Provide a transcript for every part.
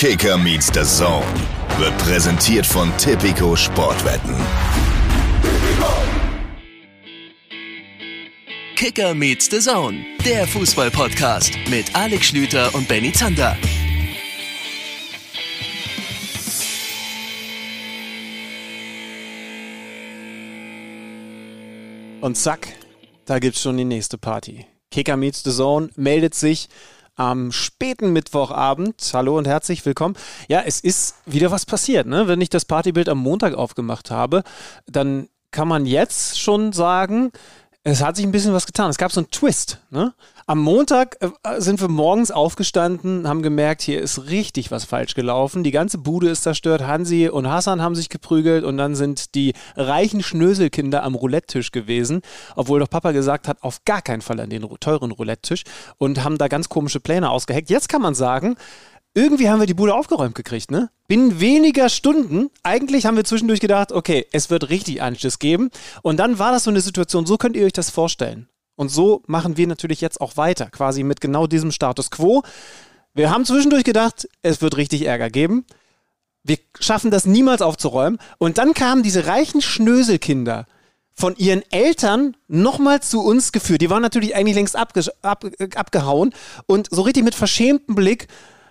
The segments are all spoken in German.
Kicker meets the Zone wird präsentiert von Tipico Sportwetten. Kicker meets the Zone, der Fußball-Podcast mit Alex Schlüter und Benny Zander. Und zack, da gibt's schon die nächste Party. Kicker meets the Zone meldet sich am späten Mittwochabend. Hallo und herzlich willkommen. Ja, es ist wieder was passiert. Ne? Wenn ich das Partybild am Montag aufgemacht habe, dann kann man jetzt schon sagen, es hat sich ein bisschen was getan. Es gab so einen Twist. Ne? Am Montag äh, sind wir morgens aufgestanden, haben gemerkt, hier ist richtig was falsch gelaufen. Die ganze Bude ist zerstört. Hansi und Hassan haben sich geprügelt und dann sind die reichen Schnöselkinder am Roulette-Tisch gewesen, obwohl doch Papa gesagt hat, auf gar keinen Fall an den teuren Roulette-Tisch und haben da ganz komische Pläne ausgeheckt. Jetzt kann man sagen, irgendwie haben wir die Bude aufgeräumt gekriegt, ne? Binnen weniger Stunden, eigentlich haben wir zwischendurch gedacht, okay, es wird richtig Anschiss geben. Und dann war das so eine Situation, so könnt ihr euch das vorstellen. Und so machen wir natürlich jetzt auch weiter, quasi mit genau diesem Status quo. Wir haben zwischendurch gedacht, es wird richtig Ärger geben. Wir schaffen das niemals aufzuräumen. Und dann kamen diese reichen Schnöselkinder von ihren Eltern nochmal zu uns geführt. Die waren natürlich eigentlich längst abge ab abgehauen und so richtig mit verschämtem Blick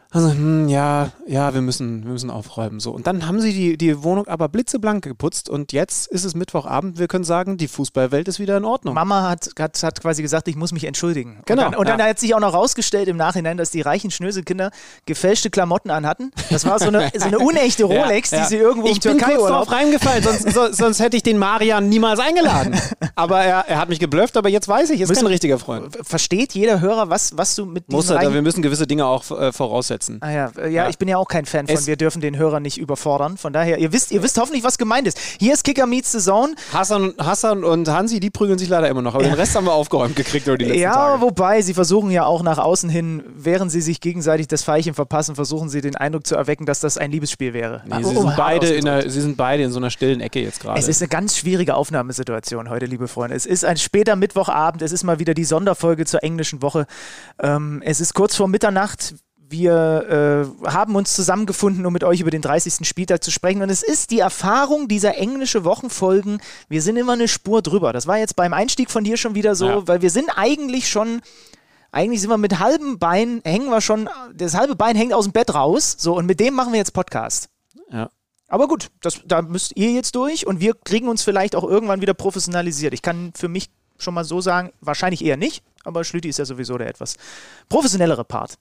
also, hm, ja, ja, wir müssen, wir müssen aufräumen. So. Und dann haben sie die, die Wohnung aber blitzeblank geputzt und jetzt ist es Mittwochabend. Wir können sagen, die Fußballwelt ist wieder in Ordnung. Mama hat, hat, hat quasi gesagt, ich muss mich entschuldigen. Genau. Und dann, und dann hat sich auch noch rausgestellt im Nachhinein, dass die reichen Schnöselkinder gefälschte Klamotten anhatten. Das war so eine, so eine unechte Rolex, ja, ja. die sie irgendwo ich im Türkei bin kurz drauf reingefallen, sonst, so, sonst hätte ich den Marian niemals eingeladen. Aber er, er hat mich geblufft, aber jetzt weiß ich, ist kein richtiger Freund. Versteht jeder Hörer, was, was du mit Muss er, wir müssen gewisse Dinge auch äh, voraussetzen. Ah ja, ja, ja, ich bin ja auch kein Fan von, es wir dürfen den Hörer nicht überfordern. Von daher, ihr wisst, ihr wisst hoffentlich, was gemeint ist. Hier ist Kicker Meets the Zone. Hassan, Hassan und Hansi, die prügeln sich leider immer noch, aber ja. den Rest haben wir aufgeräumt gekriegt über die letzten ja, Tage. wobei, sie versuchen ja auch nach außen hin, während sie sich gegenseitig das Veilchen verpassen, versuchen sie den Eindruck zu erwecken, dass das ein Liebesspiel wäre. Nee, sie, sind beide in der, sie sind beide in so einer stillen Ecke jetzt gerade. Es ist eine ganz schwierige Aufnahmesituation heute, liebe Freunde. Es ist ein später Mittwochabend, es ist mal wieder die Sonderfolge zur englischen Woche. Ähm, es ist kurz vor Mitternacht wir äh, haben uns zusammengefunden, um mit euch über den 30. Spieltag zu sprechen. Und es ist die Erfahrung dieser englische Wochenfolgen. Wir sind immer eine Spur drüber. Das war jetzt beim Einstieg von dir schon wieder so, ja. weil wir sind eigentlich schon. Eigentlich sind wir mit halbem Bein, hängen wir schon, das halbe Bein hängt aus dem Bett raus. So, und mit dem machen wir jetzt Podcast. Ja. Aber gut, das, da müsst ihr jetzt durch und wir kriegen uns vielleicht auch irgendwann wieder professionalisiert. Ich kann für mich schon mal so sagen, wahrscheinlich eher nicht, aber Schlüti ist ja sowieso der etwas professionellere Part.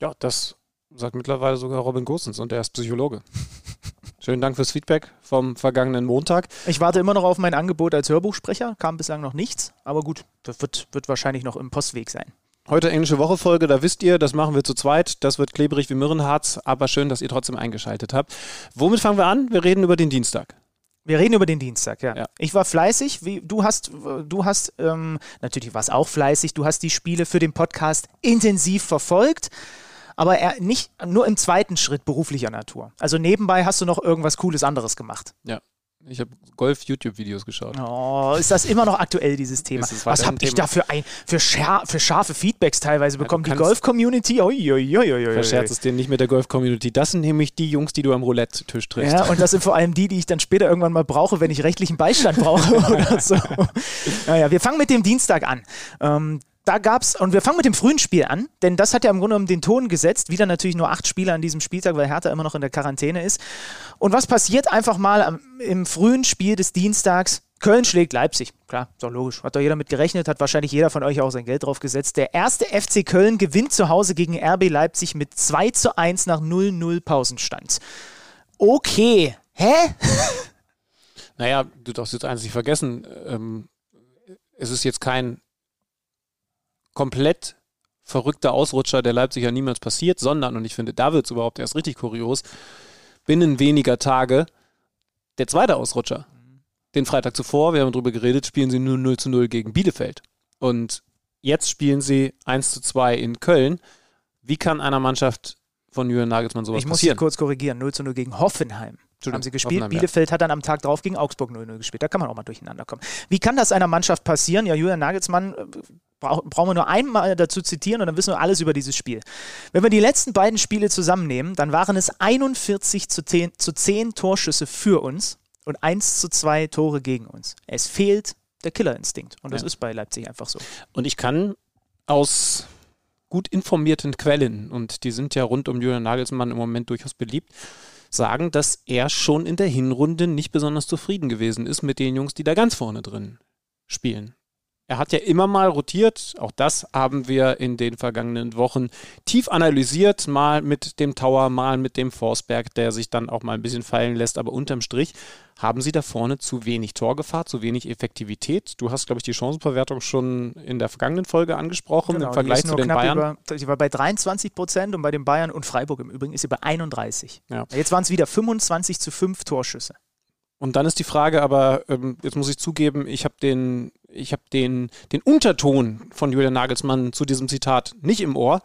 Ja, das sagt mittlerweile sogar Robin Gosens und er ist Psychologe. Schönen Dank fürs Feedback vom vergangenen Montag. Ich warte immer noch auf mein Angebot als Hörbuchsprecher, kam bislang noch nichts, aber gut, das wird, wird wahrscheinlich noch im Postweg sein. Heute englische Woche-Folge, da wisst ihr, das machen wir zu zweit. Das wird klebrig wie Mürrenharz, aber schön, dass ihr trotzdem eingeschaltet habt. Womit fangen wir an? Wir reden über den Dienstag. Wir reden über den Dienstag, ja. ja. Ich war fleißig. Wie, du hast, du hast ähm, natürlich warst auch fleißig. Du hast die Spiele für den Podcast intensiv verfolgt aber er nicht nur im zweiten Schritt beruflicher Natur. Also nebenbei hast du noch irgendwas Cooles anderes gemacht. Ja. Ich habe Golf-YouTube-Videos geschaut. Oh, ist das immer noch aktuell, dieses Thema? Was habe ich da für, ein, für, für, scharfe Feedbacks teilweise bekommen? Ja, die Golf-Community? Verscherz es dir nicht mit der Golf-Community. Das sind nämlich die Jungs, die du am Roulette-Tisch triffst. Ja, und das sind vor allem die, die ich dann später irgendwann mal brauche, wenn ich rechtlichen Beistand brauche oder so. Naja, wir fangen mit dem Dienstag an. Ähm, da gab's, und wir fangen mit dem frühen Spiel an, denn das hat ja im Grunde genommen den Ton gesetzt. Wieder natürlich nur acht Spieler an diesem Spieltag, weil Hertha immer noch in der Quarantäne ist. Und was passiert einfach mal am, im frühen Spiel des Dienstags? Köln schlägt Leipzig. Klar, ist doch logisch. Hat doch jeder mit gerechnet, hat wahrscheinlich jeder von euch auch sein Geld drauf gesetzt. Der erste FC Köln gewinnt zu Hause gegen RB Leipzig mit 2 zu 1 nach 0-0 Pausenstand. Okay. Hä? naja, du darfst jetzt eins nicht vergessen. Ähm, es ist jetzt kein komplett verrückter Ausrutscher der Leipziger niemals passiert, sondern, und ich finde, da wird es überhaupt erst richtig kurios, binnen weniger Tage der zweite Ausrutscher. Den Freitag zuvor, wir haben darüber geredet, spielen sie nur 0 zu 0 gegen Bielefeld. Und jetzt spielen sie 1 zu 2 in Köln. Wie kann einer Mannschaft von Jürgen Nagelsmann sowas passieren? Ich muss passieren? kurz korrigieren. 0 zu 0 gegen Hoffenheim haben sie gespielt. Bielefeld ja. hat dann am Tag drauf gegen Augsburg 0-0 gespielt. Da kann man auch mal durcheinander kommen. Wie kann das einer Mannschaft passieren? Ja, Julian Nagelsmann äh, brauchen wir nur einmal dazu zitieren und dann wissen wir alles über dieses Spiel. Wenn wir die letzten beiden Spiele zusammennehmen, dann waren es 41 zu 10, zu 10 Torschüsse für uns und 1 zu 2 Tore gegen uns. Es fehlt der Killerinstinkt und das ja. ist bei Leipzig einfach so. Und ich kann aus gut informierten Quellen, und die sind ja rund um Julian Nagelsmann im Moment durchaus beliebt, sagen, dass er schon in der Hinrunde nicht besonders zufrieden gewesen ist mit den Jungs, die da ganz vorne drin spielen. Er hat ja immer mal rotiert. Auch das haben wir in den vergangenen Wochen tief analysiert. Mal mit dem Tower, mal mit dem Forsberg, der sich dann auch mal ein bisschen fallen lässt. Aber unterm Strich haben sie da vorne zu wenig Torgefahr, zu wenig Effektivität. Du hast, glaube ich, die Chancenverwertung schon in der vergangenen Folge angesprochen genau, im Vergleich zu den Bayern. Über, sie war bei 23 Prozent und bei den Bayern und Freiburg im Übrigen ist sie bei 31. Ja. Jetzt waren es wieder 25 zu 5 Torschüsse. Und dann ist die Frage aber, ähm, jetzt muss ich zugeben, ich habe den, ich hab den, den Unterton von Julian Nagelsmann zu diesem Zitat nicht im Ohr.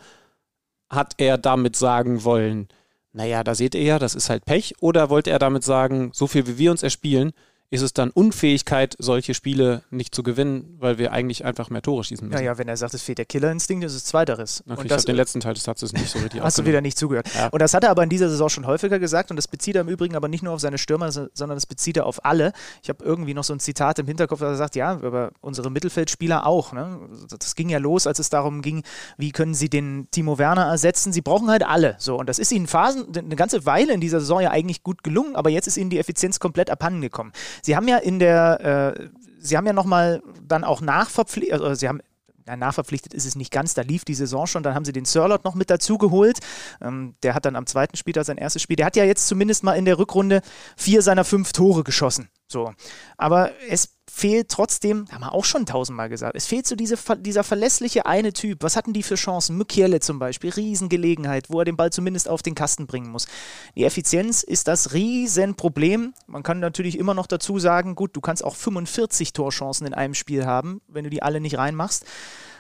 Hat er damit sagen wollen, naja, da seht ihr ja, das ist halt Pech, oder wollte er damit sagen, so viel wie wir uns erspielen, ist es dann Unfähigkeit, solche Spiele nicht zu gewinnen, weil wir eigentlich einfach mehr Tore schießen müssen. Ja, ja, wenn er sagt, es fehlt der Killerinstinkt, ist es zweiteres. Okay, ich habe den letzten Teil des Satzes nicht so richtig Hast du wieder nicht zugehört. Ja. Und das hat er aber in dieser Saison schon häufiger gesagt und das bezieht er im Übrigen aber nicht nur auf seine Stürmer, sondern das bezieht er auf alle. Ich habe irgendwie noch so ein Zitat im Hinterkopf, dass er sagt, ja, aber unsere Mittelfeldspieler auch. Ne? Das ging ja los, als es darum ging, wie können sie den Timo Werner ersetzen. Sie brauchen halt alle. So, und das ist ihnen Phasen, eine ganze Weile in dieser Saison ja eigentlich gut gelungen, aber jetzt ist ihnen die Effizienz komplett abhanden gekommen. Sie haben ja in der, äh, sie haben ja nochmal dann auch nachverpflichtet, also sie haben ja, nachverpflichtet ist es nicht ganz, da lief die Saison schon, dann haben sie den Sirlot noch mit dazu geholt. Ähm, der hat dann am zweiten Spieltag sein erstes Spiel. Der hat ja jetzt zumindest mal in der Rückrunde vier seiner fünf Tore geschossen. So. Aber es fehlt trotzdem, haben wir auch schon tausendmal gesagt, es fehlt so diese, dieser verlässliche eine Typ. Was hatten die für Chancen? Mukiele zum Beispiel, Riesengelegenheit, wo er den Ball zumindest auf den Kasten bringen muss. Die Effizienz ist das Riesenproblem. Man kann natürlich immer noch dazu sagen, gut, du kannst auch 45 Torchancen in einem Spiel haben, wenn du die alle nicht reinmachst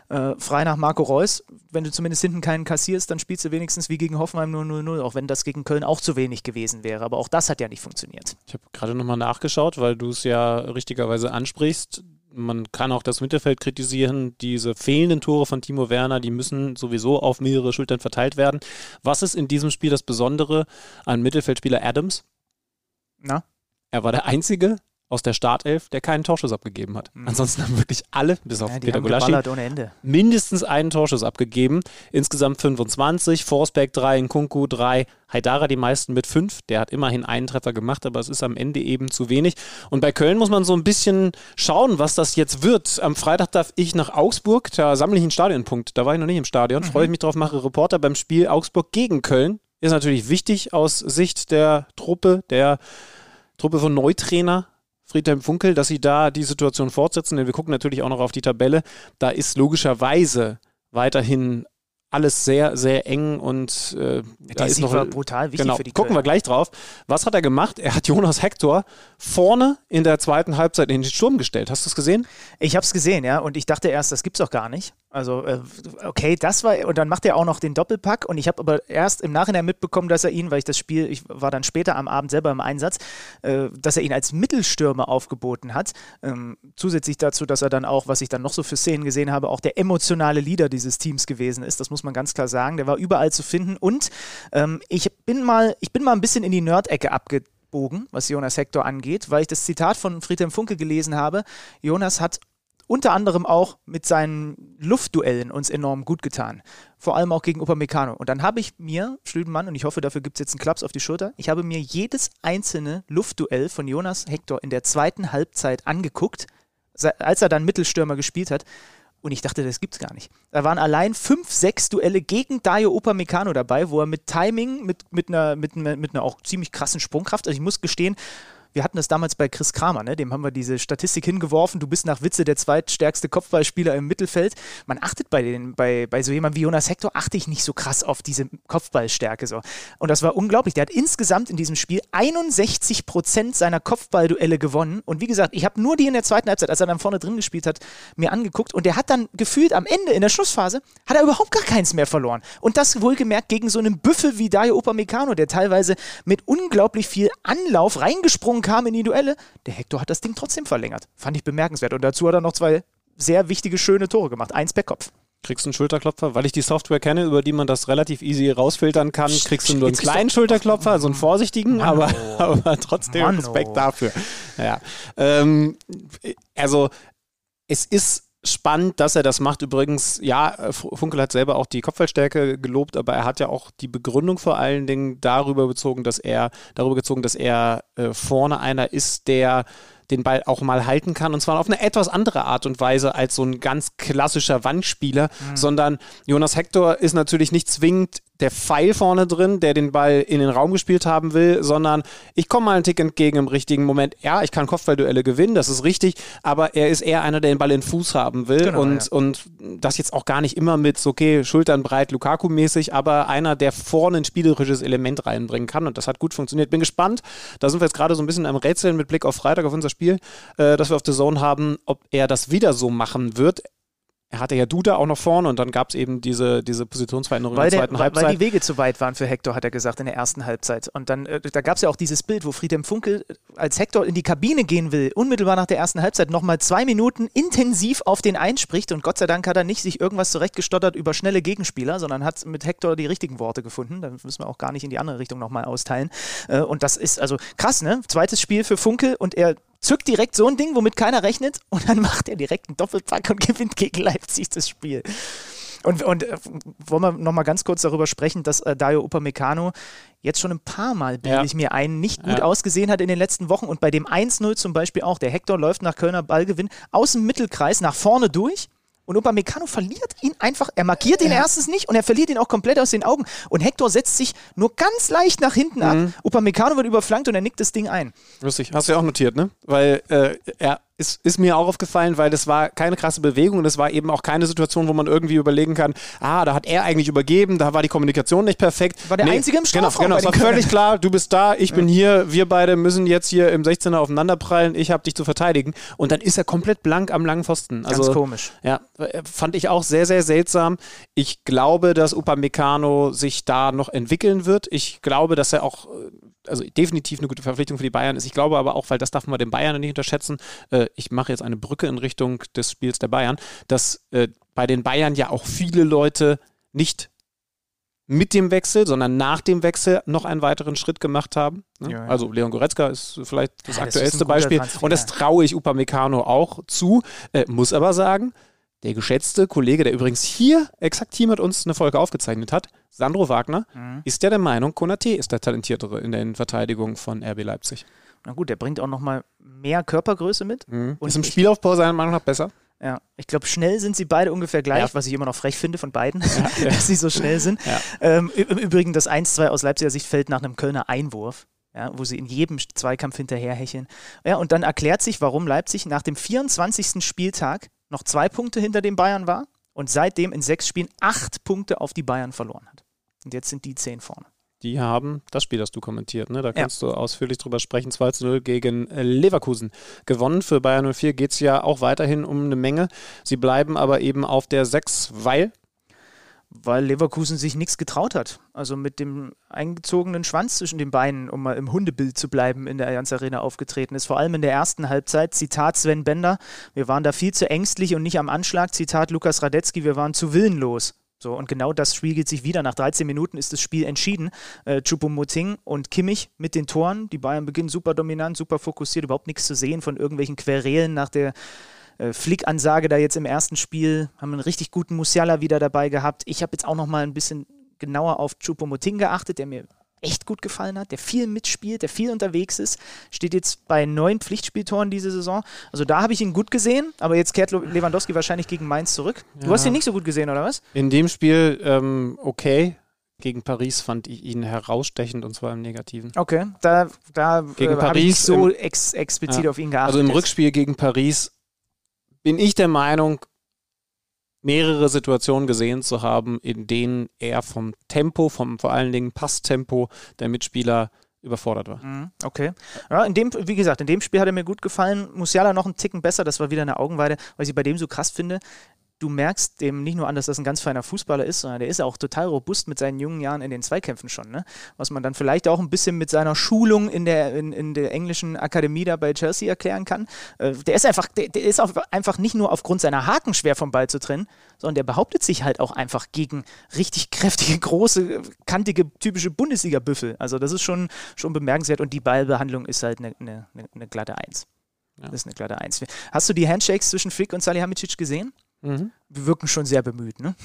äh, frei nach Marco Reus. Wenn du zumindest hinten keinen kassierst, dann spielst du wenigstens wie gegen Hoffenheim nur 0-0, auch wenn das gegen Köln auch zu wenig gewesen wäre. Aber auch das hat ja nicht funktioniert. Ich habe gerade nochmal nachgeschaut, weil du es ja richtigerweise ansprichst. Man kann auch das Mittelfeld kritisieren. Diese fehlenden Tore von Timo Werner, die müssen sowieso auf mehrere Schultern verteilt werden. Was ist in diesem Spiel das Besondere an Mittelfeldspieler Adams? Na? Er war der Einzige, aus der Startelf, der keinen Torschuss abgegeben hat. Mhm. Ansonsten haben wirklich alle, bis auf ja, Peter Gulaschi, mindestens einen Torschuss abgegeben. Insgesamt 25, Forsberg 3, Nkunku 3, Haidara die meisten mit 5. Der hat immerhin einen Treffer gemacht, aber es ist am Ende eben zu wenig. Und bei Köln muss man so ein bisschen schauen, was das jetzt wird. Am Freitag darf ich nach Augsburg, da sammle ich einen Stadionpunkt. Da war ich noch nicht im Stadion, mhm. freue ich mich drauf, mache Reporter beim Spiel Augsburg gegen Köln. Ist natürlich wichtig aus Sicht der Truppe, der Truppe von Neutrainer Friedhelm Funkel, dass sie da die Situation fortsetzen, denn wir gucken natürlich auch noch auf die Tabelle. Da ist logischerweise weiterhin alles sehr, sehr eng und äh, da ist noch brutal wichtig genau, für die Gucken wir gleich drauf. Was hat er gemacht? Er hat Jonas Hector vorne in der zweiten Halbzeit in den Sturm gestellt. Hast du es gesehen? Ich habe es gesehen, ja. Und ich dachte erst, das gibt's doch gar nicht. Also, äh, okay, das war, und dann macht er auch noch den Doppelpack. Und ich habe aber erst im Nachhinein mitbekommen, dass er ihn, weil ich das Spiel, ich war dann später am Abend selber im Einsatz, äh, dass er ihn als Mittelstürmer aufgeboten hat. Ähm, zusätzlich dazu, dass er dann auch, was ich dann noch so für Szenen gesehen habe, auch der emotionale Leader dieses Teams gewesen ist. Das muss man ganz klar sagen. Der war überall zu finden. Und ähm, ich bin mal, ich bin mal ein bisschen in die Nerd-Ecke abgebogen, was Jonas Hector angeht, weil ich das Zitat von Friedhelm Funke gelesen habe. Jonas hat unter anderem auch mit seinen Luftduellen uns enorm gut getan. Vor allem auch gegen Upamecano. Und dann habe ich mir, Schlüdenmann, und ich hoffe, dafür gibt es jetzt einen Klaps auf die Schulter, ich habe mir jedes einzelne Luftduell von Jonas Hector in der zweiten Halbzeit angeguckt, als er dann Mittelstürmer gespielt hat. Und ich dachte, das gibt's gar nicht. Da waren allein fünf, sechs Duelle gegen Dayo Upamecano dabei, wo er mit Timing, mit, mit, einer, mit, mit einer auch ziemlich krassen Sprungkraft, also ich muss gestehen, wir hatten das damals bei Chris Kramer, ne? dem haben wir diese Statistik hingeworfen, du bist nach Witze der zweitstärkste Kopfballspieler im Mittelfeld. Man achtet bei, den, bei, bei so jemandem wie Jonas Hector, achte ich nicht so krass auf diese Kopfballstärke. So. Und das war unglaublich. Der hat insgesamt in diesem Spiel 61 Prozent seiner Kopfballduelle gewonnen. Und wie gesagt, ich habe nur die in der zweiten Halbzeit, als er dann vorne drin gespielt hat, mir angeguckt. Und der hat dann gefühlt am Ende, in der Schlussphase, hat er überhaupt gar keins mehr verloren. Und das wohlgemerkt gegen so einen Büffel wie Dario Upamecano, der teilweise mit unglaublich viel Anlauf reingesprungen kam in die Duelle. Der Hector hat das Ding trotzdem verlängert. Fand ich bemerkenswert. Und dazu hat er noch zwei sehr wichtige, schöne Tore gemacht. Eins per Kopf. Kriegst du einen Schulterklopfer? Weil ich die Software kenne, über die man das relativ easy rausfiltern kann, kriegst du nur einen kleinen Schulterklopfer, so einen vorsichtigen, aber, aber trotzdem Respekt oh. dafür. Ja. Ähm, also, es ist spannend, dass er das macht. Übrigens, ja, Funkel hat selber auch die Kopfballstärke gelobt, aber er hat ja auch die Begründung vor allen Dingen darüber bezogen, dass er darüber gezogen, dass er äh, vorne einer ist, der den Ball auch mal halten kann und zwar auf eine etwas andere Art und Weise als so ein ganz klassischer Wandspieler, mhm. sondern Jonas Hector ist natürlich nicht zwingend der Pfeil vorne drin, der den Ball in den Raum gespielt haben will, sondern ich komme mal einen Tick entgegen im richtigen Moment. Ja, ich kann Kopfballduelle gewinnen, das ist richtig, aber er ist eher einer, der den Ball in den Fuß haben will Genau, und, ja. und das jetzt auch gar nicht immer mit, so, okay, Schultern breit, Lukaku-mäßig, aber einer, der vorne ein spielerisches Element reinbringen kann und das hat gut funktioniert. Bin gespannt, da sind wir jetzt gerade so ein bisschen am Rätseln mit Blick auf Freitag, auf unser Spiel, äh, das wir auf The Zone haben, ob er das wieder so machen wird. Er hatte ja Duda auch noch vorne und dann gab es eben diese, diese Positionsveränderung Weil, in der der, zweiten weil, Halbzeit. weil die Wege zu weit waren für Hector, hat er gesagt, in der ersten Halbzeit. Und dann, äh, da gab es ja auch dieses Bild, wo Friedhelm Funkel, äh, als Hector in die Kabine gehen will, unmittelbar nach der ersten Halbzeit nochmal zwei Minuten intensiv auf den einspricht. Und Gott sei Dank hat er nicht sich irgendwas zurechtgestottert über schnelle Gegenspieler, sondern hat mit Hector die richtigen Worte gefunden. Da müssen wir auch gar nicht in die andere Richtung nochmal austeilen. Äh, und das ist also krass, ne? Zweites Spiel für Funkel und er zückt direkt so ein Ding, womit keiner rechnet und dann macht er direkt einen Doppelpack und gewinnt gegen Leipzig das Spiel. Und, und äh, wollen wir nochmal ganz kurz darüber sprechen, dass äh, Dario Upamecano jetzt schon ein paar Mal, bilde Ja. ich mir ein, nicht gut Ja. ausgesehen hat in den letzten Wochen und bei dem 1-0 zum Beispiel auch. Der Hector läuft nach Kölner Ballgewinn aus dem Mittelkreis nach vorne durch. Und Upamecano verliert ihn einfach, er markiert ihn erstens nicht und er verliert ihn auch komplett aus den Augen. Und Hector setzt sich nur ganz leicht nach hinten Mhm. ab. Upamecano wird überflankt und er nickt das Ding ein. Lustig, hast du ja auch notiert, ne? Weil äh, er ist, ist mir auch aufgefallen, weil das war keine krasse Bewegung und es war eben auch keine Situation, wo man irgendwie überlegen kann, ah, da hat er eigentlich übergeben, da war die Kommunikation nicht perfekt. War der Einzige im Genau, Strafraum genau, bei es war völlig klar, du bist da, ich bin hier, wir beide müssen jetzt hier im 16er aufeinanderprallen, ich habe dich zu verteidigen und dann ist er komplett blank am langen Pfosten. Also, Ganz komisch. Ja, äh, fand ich auch sehr, sehr seltsam. Ich glaube, dass Upamecano sich da noch entwickeln wird. Ich glaube, dass er auch, äh, also definitiv eine gute Verpflichtung für die Bayern ist. Ich glaube aber auch, weil das darf man den Bayern nicht unterschätzen, äh, ich mache jetzt eine Brücke in Richtung des Spiels der Bayern, dass äh, bei den Bayern ja auch viele Leute nicht mit dem Wechsel, sondern nach dem Wechsel noch einen weiteren Schritt gemacht haben. Ne? Ja, ja. Also Leon Goretzka ist vielleicht das Ja, das aktuellste guter Beispiel. Transfer. Und das traue ich Upamecano auch zu. Äh, muss aber sagen, der geschätzte Kollege, der übrigens hier, exakt hier mit uns eine Folge aufgezeichnet hat, Sandro Wagner, Mhm. ist ja der Meinung, Konate ist der talentiertere in der Innenverteidigung von RB Leipzig. Na gut, der bringt auch nochmal mehr Körpergröße mit. Mhm. Und ist im Spielaufbau seiner Meinung nach besser? Ja, ich glaube, schnell sind sie beide ungefähr gleich, Ja. was ich immer noch frech finde von beiden, dass sie so schnell sind. Ja. Ähm, Im Übrigen, das 1-2 aus Leipziger Sicht fällt nach einem Kölner Einwurf, ja, wo sie in jedem Zweikampf hinterherhecheln. Ja, und dann erklärt sich, warum Leipzig nach dem 24. Spieltag noch zwei Punkte hinter den Bayern war und seitdem in sechs Spielen acht Punkte auf die Bayern verloren hat. Und jetzt sind die zehn vorne. Die haben das Spiel, das du kommentiert, ne? da kannst du ausführlich drüber sprechen. 2 zu 0 gegen äh, Leverkusen gewonnen. Für Bayern 04 geht es ja auch weiterhin um eine Menge. Sie bleiben aber eben auf der 6, weil Weil Leverkusen sich nichts getraut hat. Also mit dem eingezogenen Schwanz zwischen den Beinen, um mal im Hundebild zu bleiben, in der Allianz Arena aufgetreten ist. Vor allem in der ersten Halbzeit. Zitat Sven Bender, wir waren da viel zu ängstlich und nicht am Anschlag. Zitat Lukas Radetzky, wir waren zu willenlos. So, und genau das spiegelt sich wieder. Nach 13 Minuten ist das Spiel entschieden. Äh, Choupo-Moting und Kimmich mit den Toren. Die Bayern beginnen super dominant, super fokussiert, überhaupt nichts zu sehen von irgendwelchen Querelen nach der äh, Flick-Ansage da jetzt im ersten Spiel. Haben einen richtig guten Musiala wieder dabei gehabt. Ich habe jetzt auch noch mal ein bisschen genauer auf Choupo-Moting geachtet, der mir echt gut gefallen hat, der viel mitspielt, der viel unterwegs ist. Steht jetzt bei neun Pflichtspieltoren diese Saison. Also da habe ich ihn gut gesehen, aber jetzt kehrt Lewandowski wahrscheinlich gegen Mainz zurück. Du Ja. hast ihn nicht so gut gesehen, oder was? in dem Spiel ähm, okay. Gegen Paris fand ich ihn herausstechend und zwar im Negativen. Okay, da, da äh, habe ich so ex explizit Ja. auf ihn geachtet. Also im. Rückspiel gegen Paris bin ich der Meinung, mehrere Situationen gesehen zu haben, in denen er vom Tempo, vom vor allen Dingen Passtempo der Mitspieler überfordert war. Mhm, Okay. Ja, in dem, wie gesagt, in dem Spiel hat er mir gut gefallen. Musiala noch einen Ticken besser, das war wieder eine Augenweide, weil ich bei dem so krass finde. Du merkst dem nicht nur an, dass das ein ganz feiner Fußballer ist, sondern der ist auch total robust mit seinen jungen Jahren in den Zweikämpfen schon. Ne? Was man dann vielleicht auch ein bisschen mit seiner Schulung in der, in, in der englischen Akademie da bei Chelsea erklären kann. Äh, der ist einfach, der, der ist auch einfach nicht nur aufgrund seiner Haken schwer vom Ball zu trennen, sondern der behauptet sich halt auch einfach gegen richtig kräftige, große, kantige, typische Bundesliga-Büffel. Also das ist schon, schon bemerkenswert und die Ballbehandlung ist halt eine, eine, eine glatte Eins. Ja. Das ist eine glatte Eins. Hast du die Handshakes zwischen Frick und Salihamidzic gesehen? Mhm. Wir wirken schon sehr bemüht, ne?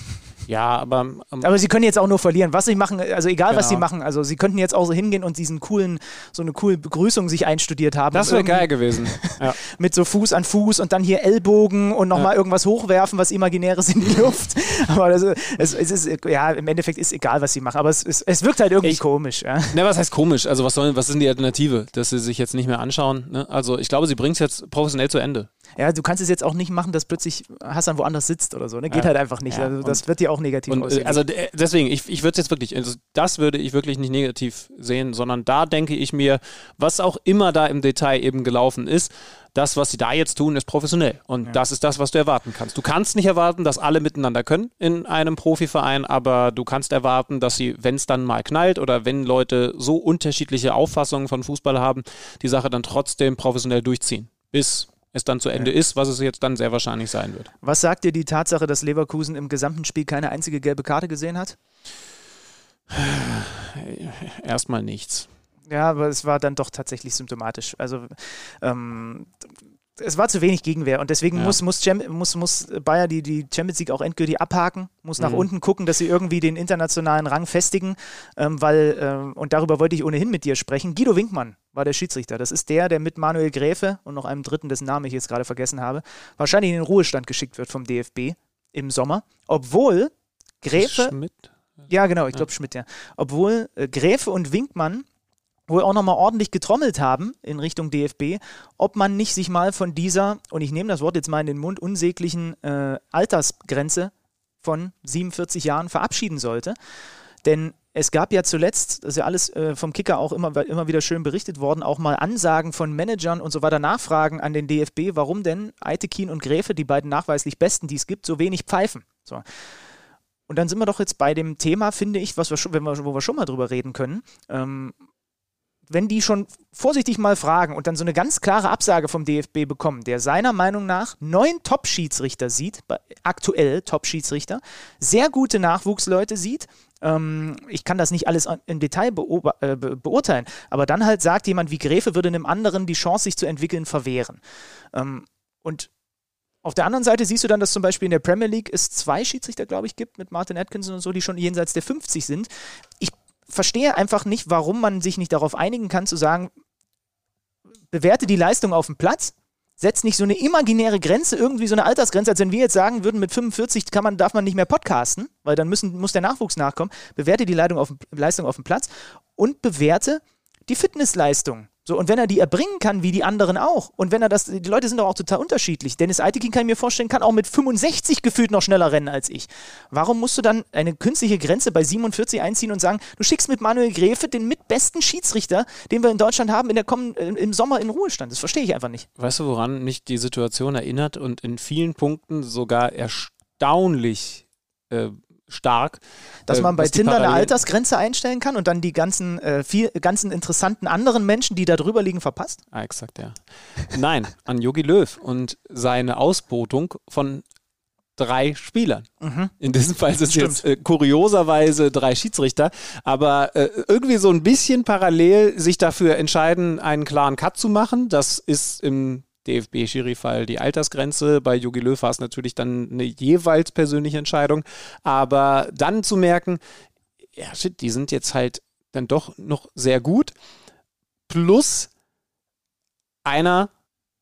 Ja, aber. Ähm, aber sie können jetzt auch nur verlieren. Was sie machen, also egal genau. was sie machen, also sie könnten jetzt auch so hingehen und diesen coolen, so eine coole Begrüßung sich einstudiert haben. Das wäre geil gewesen. Ja. mit so Fuß an Fuß und dann hier Ellbogen und nochmal ja. irgendwas hochwerfen, was Imaginäres in die Luft. aber das, es, es, ist, ja, im Endeffekt ist egal, was sie machen. Aber es, es, es wirkt halt irgendwie ich, komisch. Ja. Ne, was heißt komisch? Also, was, soll, was ist denn die Alternative? Dass sie sich jetzt nicht mehr anschauen? Ne? Also, ich glaube, sie bringen es jetzt professionell zu Ende. Ja, du kannst es jetzt auch nicht machen, dass plötzlich Hassan woanders sitzt oder so. Ne? Geht ja. halt einfach nicht. Ja. Also, das wird dir auch negativ und, äh, aussehen. Also deswegen, ich, ich würde es jetzt wirklich, also das würde ich wirklich nicht negativ sehen, sondern da denke ich mir, was auch immer da im Detail eben gelaufen ist, das, was sie da jetzt tun, ist professionell. Und ja. das ist das, was du erwarten kannst. Du kannst nicht erwarten, dass alle miteinander können in einem Profiverein, aber du kannst erwarten, dass sie, wenn es dann mal knallt oder wenn Leute so unterschiedliche Auffassungen von Fußball haben, die Sache dann trotzdem professionell durchziehen. Bis es dann zu Ende ja. ist, was es jetzt dann sehr wahrscheinlich sein wird. Was sagt dir die Tatsache, dass Leverkusen im gesamten Spiel keine einzige gelbe Karte gesehen hat? Erstmal nichts. Ja, aber es war dann doch tatsächlich symptomatisch. Also ähm, es war zu wenig Gegenwehr und deswegen ja. muss, muss, muss, muss Bayer die, die Champions League auch endgültig abhaken, muss nach mhm. unten gucken, dass sie irgendwie den internationalen Rang festigen, ähm, weil, ähm, und darüber wollte ich ohnehin mit dir sprechen, Guido Winkmann war der Schiedsrichter. Das ist der, der mit Manuel Gräfe und noch einem Dritten, dessen Namen ich jetzt gerade vergessen habe, wahrscheinlich in den Ruhestand geschickt wird vom DFB im Sommer, obwohl Gräfe... Schmidt? Ja, genau, ich glaube ja. Schmidt, ja. Obwohl äh, Gräfe und Winkmann wohl auch nochmal ordentlich getrommelt haben in Richtung DFB, ob man nicht sich mal von dieser, und ich nehme das Wort jetzt mal in den Mund, unsäglichen äh, Altersgrenze von 47 Jahren verabschieden sollte. Denn es gab ja zuletzt, das ist ja alles äh, vom Kicker auch immer, immer wieder schön berichtet worden, auch mal Ansagen von Managern und so weiter, Nachfragen an den DFB, warum denn Eitekin und Gräfe, die beiden nachweislich Besten, die es gibt, so wenig pfeifen. So. Und dann sind wir doch jetzt bei dem Thema, finde ich, was wir schon, wenn wir, wo wir schon mal drüber reden können. Ähm, wenn die schon vorsichtig mal fragen und dann so eine ganz klare Absage vom DFB bekommen, der seiner Meinung nach neun Top-Schiedsrichter sieht, aktuell Top-Schiedsrichter, sehr gute Nachwuchsleute sieht, ähm, ich kann das nicht alles im Detail äh, be beurteilen, aber dann halt sagt jemand wie Gräfe würde einem anderen die Chance, sich zu entwickeln, verwehren. Ähm, und auf der anderen Seite siehst du dann, dass zum Beispiel in der Premier League es zwei Schiedsrichter, glaube ich, gibt mit Martin Atkinson und so, die schon jenseits der 50 sind. Ich verstehe einfach nicht, warum man sich nicht darauf einigen kann, zu sagen, bewerte die Leistung auf dem Platz, setz nicht so eine imaginäre Grenze, irgendwie so eine Altersgrenze, als wenn wir jetzt sagen würden, mit 45 kann man, darf man nicht mehr podcasten, weil dann müssen, muss der Nachwuchs nachkommen. Bewerte die Leistung auf, Leistung auf dem Platz und bewerte die Fitnessleistung. So, und wenn er die erbringen kann, wie die anderen auch, und wenn er das, die Leute sind doch auch total unterschiedlich. Dennis Eitekin kann ich mir vorstellen, kann auch mit 65 gefühlt noch schneller rennen als ich. Warum musst du dann eine künstliche Grenze bei 47 einziehen und sagen, du schickst mit Manuel Gräfe den mitbesten Schiedsrichter, den wir in Deutschland haben, in der kommen, äh, im Sommer in Ruhestand? Das verstehe ich einfach nicht. Weißt du, woran mich die Situation erinnert und in vielen Punkten sogar erstaunlich äh, stark. Dass man äh, bei Tinder eine Altersgrenze einstellen kann und dann die ganzen, äh, viel, ganzen interessanten anderen Menschen, die da drüber liegen, verpasst? Ah, exakt, ja. Nein, an Yogi Löw und seine Ausbotung von drei Spielern. Mhm. In diesem Fall sind es jetzt äh, kurioserweise drei Schiedsrichter, aber äh, irgendwie so ein bisschen parallel sich dafür entscheiden, einen klaren Cut zu machen. Das ist im DFB-Schiri-Fall die Altersgrenze. Bei Jogi Löw war es natürlich dann eine jeweils persönliche Entscheidung. Aber dann zu merken, ja, shit, die sind jetzt halt dann doch noch sehr gut. Plus einer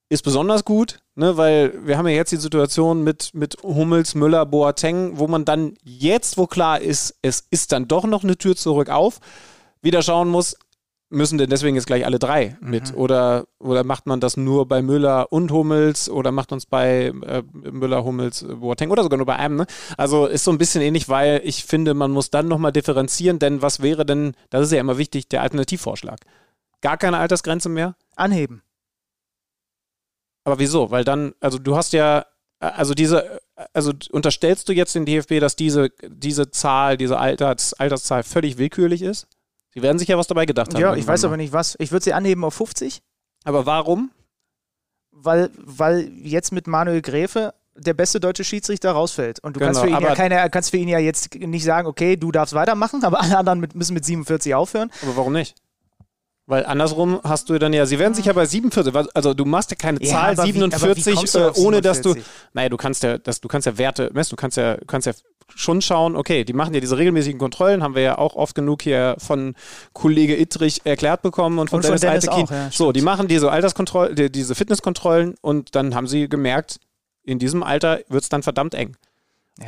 ist besonders gut, ne, weil wir haben ja jetzt die Situation mit, mit Hummels, Müller, Boateng, wo man dann jetzt, wo klar ist, es ist dann doch noch eine Tür zurück auf, wieder schauen muss, müssen denn deswegen jetzt gleich alle drei mit? Mhm. Oder, oder macht man das nur bei Müller und Hummels oder macht man es bei äh, Müller, Hummels, Boateng oder sogar nur bei einem? Ne? Also ist so ein bisschen ähnlich, weil ich finde, man muss dann nochmal differenzieren, denn was wäre denn, das ist ja immer wichtig, der Alternativvorschlag? Gar keine Altersgrenze mehr? Anheben. Aber wieso? Weil dann, also du hast ja also diese, also unterstellst du jetzt den DFB, dass diese, diese Zahl, diese Alters, Alterszahl völlig willkürlich ist? Sie werden sich ja was dabei gedacht haben. Ja, ich weiß aber nicht was. Ich würde sie anheben auf 50. Aber warum? Weil, weil jetzt mit Manuel Gräfe der beste deutsche Schiedsrichter rausfällt. Und du Genau, kannst, für ihn ja keine, kannst für ihn ja jetzt nicht sagen, okay, du darfst weitermachen, aber alle anderen mit, müssen mit 47 aufhören. Aber warum nicht? Weil andersrum hast du dann ja, sie werden sich ja bei 47, was- also du machst ja keine Ja, Zahl aber wie- aber wie 47, kommst du äh, ohne dass du, 47? naja, du kannst ja, das, du kannst ja Werte messen, du kannst ja, kannst ja schon schauen, okay, die machen ja diese regelmäßigen Kontrollen, haben wir ja auch oft genug hier von Kollege Ittrich erklärt bekommen und von, Und von Dennis, Dennis Altekin. auch, ja, so, die machen diese Alterskontrollen, die, diese Fitnesskontrollen und dann haben sie gemerkt, in diesem Alter wird es dann verdammt eng.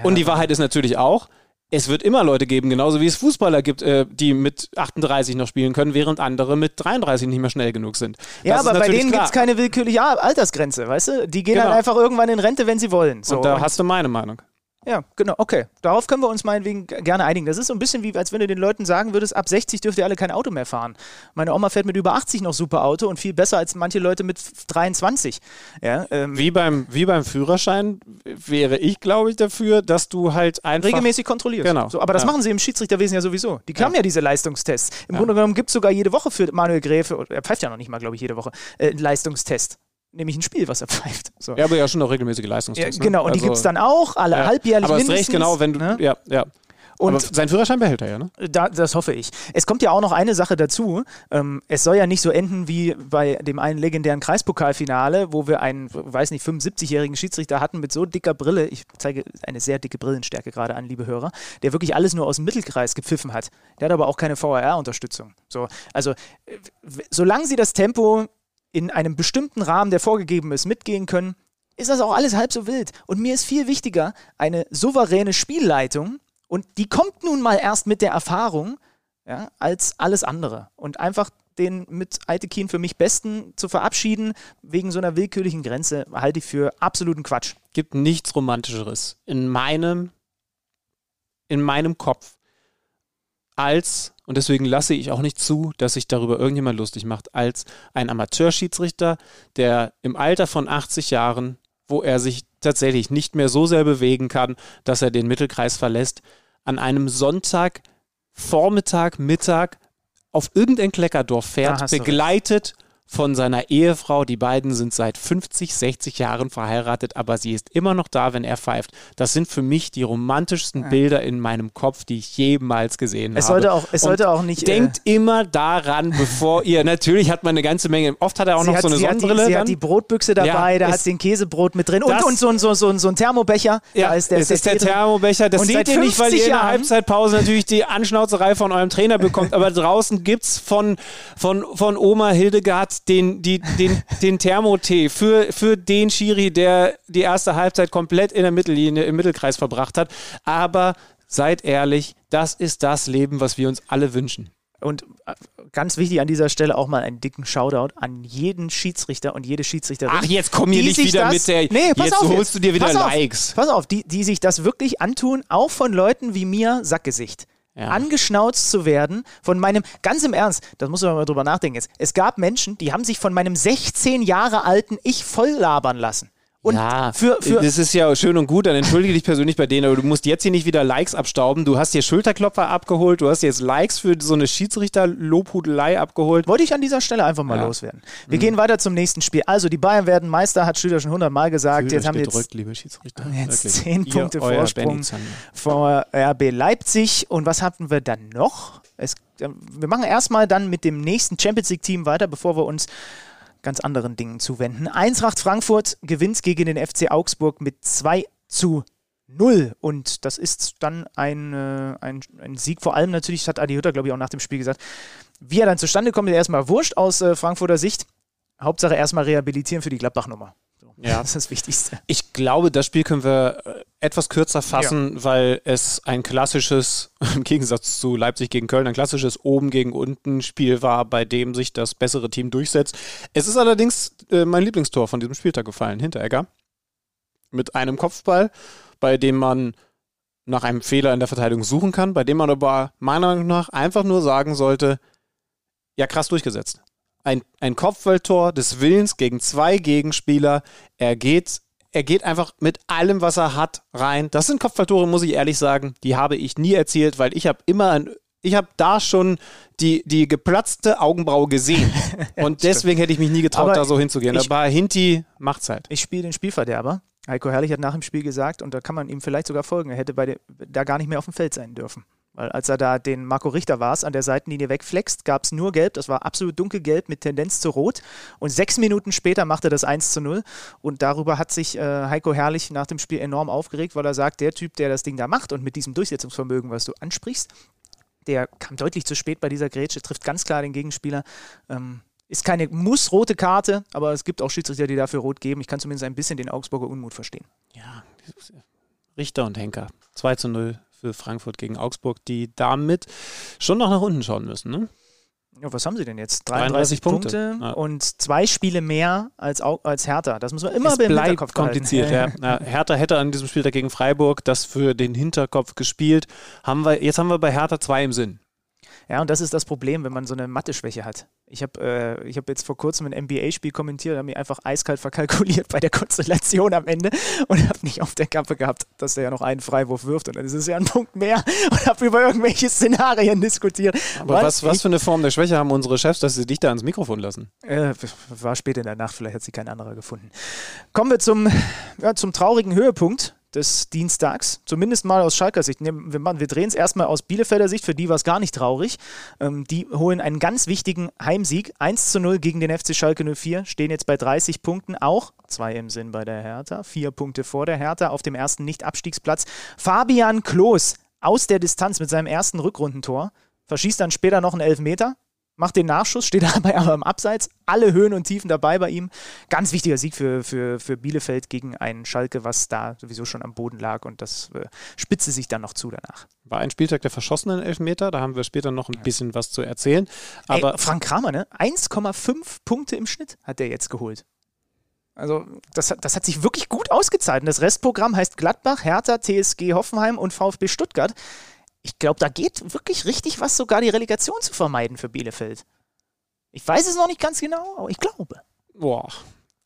Und die Wahrheit ist natürlich auch, es wird immer Leute geben, genauso wie es Fußballer gibt, äh, die mit 38 noch spielen können, während andere mit 33 nicht mehr schnell genug sind. Ja, Das aber bei denen gibt es keine willkürliche Altersgrenze, weißt du? Die gehen Genau. dann einfach irgendwann in Rente, wenn sie wollen. So, Und da und- hast du meine Meinung. Ja, genau, okay. Darauf können wir uns meinetwegen gerne einigen. Das ist so ein bisschen wie, als wenn du den Leuten sagen würdest, ab 60 dürft ihr alle kein Auto mehr fahren. Meine Oma fährt mit über 80 noch super Auto und viel besser als manche Leute mit f- 23. Ja, ähm, Wie beim, wie beim Führerschein wäre ich, glaube ich, dafür, dass du halt einfach. regelmäßig kontrollierst. Genau. So, aber das Ja. machen sie im Schiedsrichterwesen ja sowieso. Die haben ja, diese Leistungstests. Im Grunde genommen gibt es sogar jede Woche für Manuel Gräfe, er pfeift ja noch nicht mal, glaube ich, jede Woche, äh, einen Leistungstest. Nämlich ein Spiel, was er pfeift. So. Ja, aber ja schon noch regelmäßige Ja, Leistungstests. ne? genau, und die Also, gibt es dann auch, alle ja. halbjährlich Aber mindestens. recht, genau, wenn du. ne? Ja, ja. Und aber seinen Führerschein behält er ja, ne? Da, das hoffe ich. Es kommt ja auch noch eine Sache dazu. Ähm, es soll ja nicht so enden wie bei dem einen legendären Kreispokalfinale, wo wir einen, weiß nicht, 75-jährigen Schiedsrichter hatten mit so dicker Brille. Ich zeige eine sehr dicke Brillenstärke gerade an, liebe Hörer, der wirklich alles nur aus dem Mittelkreis gepfiffen hat. Der hat aber auch keine VAR-Unterstützung. So, also, solange sie das Tempo in einem bestimmten Rahmen, der vorgegeben ist, mitgehen können, ist das auch alles halb so wild. Und mir ist viel wichtiger eine souveräne Spielleitung, und die kommt nun mal erst mit der Erfahrung, ja, als alles andere. Und einfach den mit Altekin für mich Besten zu verabschieden, wegen so einer willkürlichen Grenze, halte ich für absoluten Quatsch. gibt nichts Romantischeres in meinem, in meinem Kopf als, und deswegen lasse ich auch nicht zu, dass sich darüber irgendjemand lustig macht, als ein Amateurschiedsrichter, der im Alter von 80 Jahren, wo er sich tatsächlich nicht mehr so sehr bewegen kann, dass er den Mittelkreis verlässt, an einem Sonntag, Vormittag, Mittag auf irgendein Kleckerdorf fährt, du recht. Von seiner Ehefrau. Die beiden sind seit 50, 60 Jahren verheiratet, aber sie ist immer noch da, wenn er pfeift. Das sind für mich die romantischsten Bilder in meinem Kopf, die ich jemals gesehen Es habe. sollte auch- es Und sollte auch nicht, Denkt immer daran, bevor ihr. Natürlich hat man eine ganze Menge. Oft hat er auch noch hat, so eine sie, hat die, Sonnenbrille. sie dann. hat die Brotbüchse dabei, Ja, da hat den Käsebrot mit drin und, und so, so, so, so ein Thermobecher. Ja, da ist der, es ist der. Thermobecher. Das Und seht ihr nicht, weil 50 ihr in der Halbzeitpause natürlich die Anschnauzerei von eurem Trainer bekommt. Aber draußen gibt es von, von, von Oma Hildegard den, die, den, den Thermotee für, für den Schiri, der die erste Halbzeit komplett in der Mittellinie, im Mittelkreis verbracht hat. Aber seid ehrlich, das ist das Leben, was wir uns alle wünschen. Und äh, ganz wichtig an dieser Stelle auch mal einen dicken Shoutout an jeden Schiedsrichter und jede Schiedsrichterin. Ach, jetzt komm hier nicht wieder das, mit der. Nee, pass jetzt auf holst jetzt. du dir wieder pass auf, Likes. Pass auf, die, die sich das wirklich antun, auch von Leuten wie mir, Sackgesicht. Ja. Angeschnauzt zu werden von meinem, ganz im Ernst, das muss man mal drüber nachdenken jetzt. Es gab Menschen, die haben sich von meinem 16 Jahre alten Ich voll labern lassen. Und ja, für, für das ist ja schön und gut, dann entschuldige dich persönlich bei denen, aber du musst jetzt hier nicht wieder Likes abstauben. Du hast dir Schulterklopfer abgeholt, du hast jetzt Likes für so eine Schiedsrichter-Lobhudelei abgeholt. Wollte ich an dieser Stelle einfach mal Ja. Mhm. loswerden. Wir gehen weiter zum nächsten Spiel. Also, die Bayern werden Meister, hat Schlüter schon hundertmal gesagt. Jetzt haben wir jetzt liebe Schiedsrichter. jetzt Wirklich. zehn Ihr, Punkte euer Vorsprung vor RB Leipzig. Und was hatten wir dann noch? Es, äh, wir machen erstmal dann mit dem nächsten Champions League-Team weiter, bevor wir uns ganz anderen Dingen zuwenden. Eintracht Frankfurt gewinnt gegen den FC Augsburg mit 2 zu 0. Und das ist dann ein, äh, ein, ein Sieg. Vor allem natürlich, hat Adi Hütter, glaube ich, auch nach dem Spiel gesagt. Wie er dann zustande kommt, ist erstmal wurscht aus äh, Frankfurter Sicht. Hauptsache erstmal rehabilitieren für die Gladbach-Nummer. Ja. Das ist das Wichtigste. Ich glaube, das Spiel können wir äh, etwas kürzer fassen, weil es ein klassisches, im Gegensatz zu Leipzig gegen Köln, ein klassisches Oben gegen unten Spiel war, bei dem sich das bessere Team durchsetzt. Es ist allerdings äh, mein Lieblingstor von diesem Spieltag gefallen, Hinteregger. Mit einem Kopfball, bei dem man nach einem Fehler in der Verteidigung suchen kann, bei dem man aber meiner Meinung nach einfach nur sagen sollte, ja krass durchgesetzt. Ein, ein Kopfballtor des Willens gegen zwei Gegenspieler. Er geht er geht einfach mit allem, was er hat, rein. Das sind Kopfballtore, muss ich ehrlich sagen. Die habe ich nie erzielt, weil ich habe immer ein ich habe da schon die, die geplatzte Augenbraue gesehen. Und deswegen hätte ich mich nie getraut, Aber da so hinzugehen. Ich, Aber Hinti macht's halt. Ich spiele den Spielverderber. Heiko Herrlich hat nach dem Spiel gesagt, und da kann man ihm vielleicht sogar folgen, er hätte bei de, da gar nicht mehr auf dem Feld sein dürfen. Weil als er da den Marco Richter war, an der Seitenlinie wegflext, gab es nur Gelb. Das war absolut dunkelgelb mit Tendenz zu Rot. Und sechs Minuten später machte das 1 zu 0. Und darüber hat sich äh, Heiko Herrlich nach dem Spiel enorm aufgeregt, weil er sagt, der Typ, der das Ding da macht und mit diesem Durchsetzungsvermögen, was du ansprichst, der kam deutlich zu spät bei dieser Grätsche, trifft ganz klar den Gegenspieler. Ähm, ist keine muss-rote Karte, aber es gibt auch Schiedsrichter, die dafür rot geben. Ich kann zumindest ein bisschen den Augsburger Unmut verstehen. Ja, Richter und Henker. 2 zu 0 für Frankfurt gegen Augsburg, die damit schon noch nach unten schauen müssen. Ne? Ja, was haben sie denn jetzt? 33, 33 Punkte, Punkte ja. und zwei Spiele mehr als, als Hertha. Das muss man immer es im bleibt Hinterkopf kompliziert. Ja. ja. Hertha hätte an diesem Spiel dagegen Freiburg das für den Hinterkopf gespielt. Haben wir, jetzt haben wir bei Hertha zwei im Sinn. Ja, und das ist das Problem, wenn man so eine Mathe-Schwäche hat. Ich habe äh, hab jetzt vor kurzem ein NBA-Spiel kommentiert, habe mich einfach eiskalt verkalkuliert bei der Konstellation am Ende und habe nicht auf der Kappe gehabt, dass der ja noch einen Freiwurf wirft und dann ist es ja ein Punkt mehr und habe über irgendwelche Szenarien diskutiert. Aber was, was für eine Form der Schwäche haben unsere Chefs, dass sie dich da ans Mikrofon lassen? Äh, war spät in der Nacht, vielleicht hat sie kein anderer gefunden. Kommen wir zum, ja, zum traurigen Höhepunkt des Dienstags, zumindest mal aus Schalker Sicht. Wir, wir drehen es erstmal aus Bielefelder Sicht, für die war es gar nicht traurig. Ähm, die holen einen ganz wichtigen Heimsieg, 1 zu 0 gegen den FC Schalke 04, stehen jetzt bei 30 Punkten, auch zwei im Sinn bei der Hertha, vier Punkte vor der Hertha auf dem ersten Nicht-Abstiegsplatz. Fabian Klos aus der Distanz mit seinem ersten Rückrundentor, verschießt dann später noch einen Elfmeter, macht den Nachschuss, steht dabei aber im Abseits. Alle Höhen und Tiefen dabei bei ihm. Ganz wichtiger Sieg für, für, für Bielefeld gegen einen Schalke, was da sowieso schon am Boden lag und das äh, spitze sich dann noch zu danach. War ein Spieltag der verschossenen Elfmeter, da haben wir später noch ein bisschen was zu erzählen. Aber Ey, Frank Kramer, ne? 1,5 Punkte im Schnitt hat der jetzt geholt. Also, das, das hat sich wirklich gut ausgezahlt. Und das Restprogramm heißt Gladbach, Hertha, TSG Hoffenheim und VfB Stuttgart ich glaube, da geht wirklich richtig was, sogar die Relegation zu vermeiden für Bielefeld. Ich weiß es noch nicht ganz genau, aber ich glaube. Boah.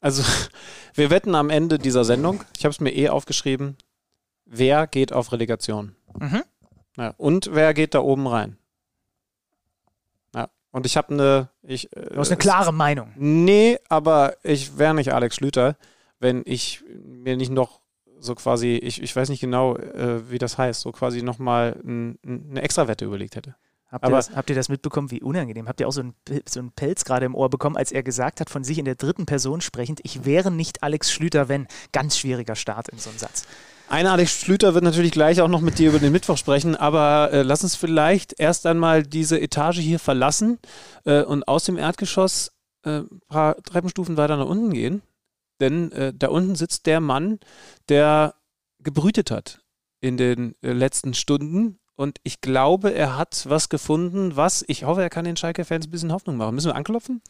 Also, wir wetten am Ende dieser Sendung, ich habe es mir eh aufgeschrieben, wer geht auf Relegation? Mhm. Ja, und wer geht da oben rein? Ja, und ich habe eine. Ich, du hast eine klare Meinung. Nee, aber ich wäre nicht Alex Schlüter, wenn ich mir nicht noch so quasi, ich, ich weiß nicht genau, äh, wie das heißt, so quasi nochmal ein, eine Extrawette überlegt hätte. Habt ihr, das, habt ihr, das, mitbekommen, wie unangenehm? Habt ihr auch so einen, so einen Pelz gerade im Ohr bekommen, als er gesagt hat, von sich in der dritten Person sprechend, ich wäre nicht Alex Schlüter, wenn. Ganz schwieriger Start in so einem Satz. Einer Alex Schlüter wird natürlich gleich auch noch mit dir über den Mittwoch sprechen, aber äh, lass uns vielleicht erst einmal diese Etage hier verlassen äh, und aus dem Erdgeschoss ein äh, paar Treppenstufen weiter nach unten gehen. Denn äh, da unten sitzt der Mann, der gebrütet hat in den äh, letzten Stunden. Und ich glaube, er hat was gefunden, was, ich hoffe, er kann den Schalke-Fans ein bisschen Hoffnung machen. Müssen wir anklopfen?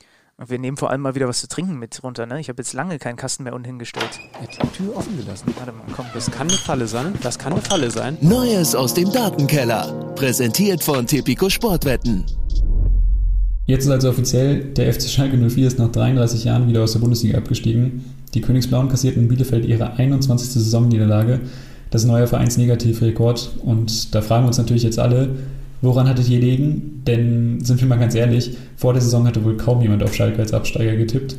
Wir nehmen vor allem mal wieder was zu trinken mit runter, ne? Ich habe jetzt lange keinen Kasten mehr unten hingestellt. Er hat die Tür offen gelassen. Warte mal, komm. Das kann eine Falle sein. Das kann eine Falle sein. Neues aus dem Datenkeller. Präsentiert von Tipico Sportwetten. Jetzt ist also offiziell, der FC Schalke 04 ist nach 33 Jahren wieder aus der Bundesliga abgestiegen. Die Königsblauen kassierten in Bielefeld ihre 21. Saisonniederlage. Das neue Vereinsnegativrekord. Und da fragen wir uns natürlich jetzt alle, woran hattet ihr liegen? Denn sind wir mal ganz ehrlich, vor der Saison hatte wohl kaum jemand auf Schalke als Absteiger getippt.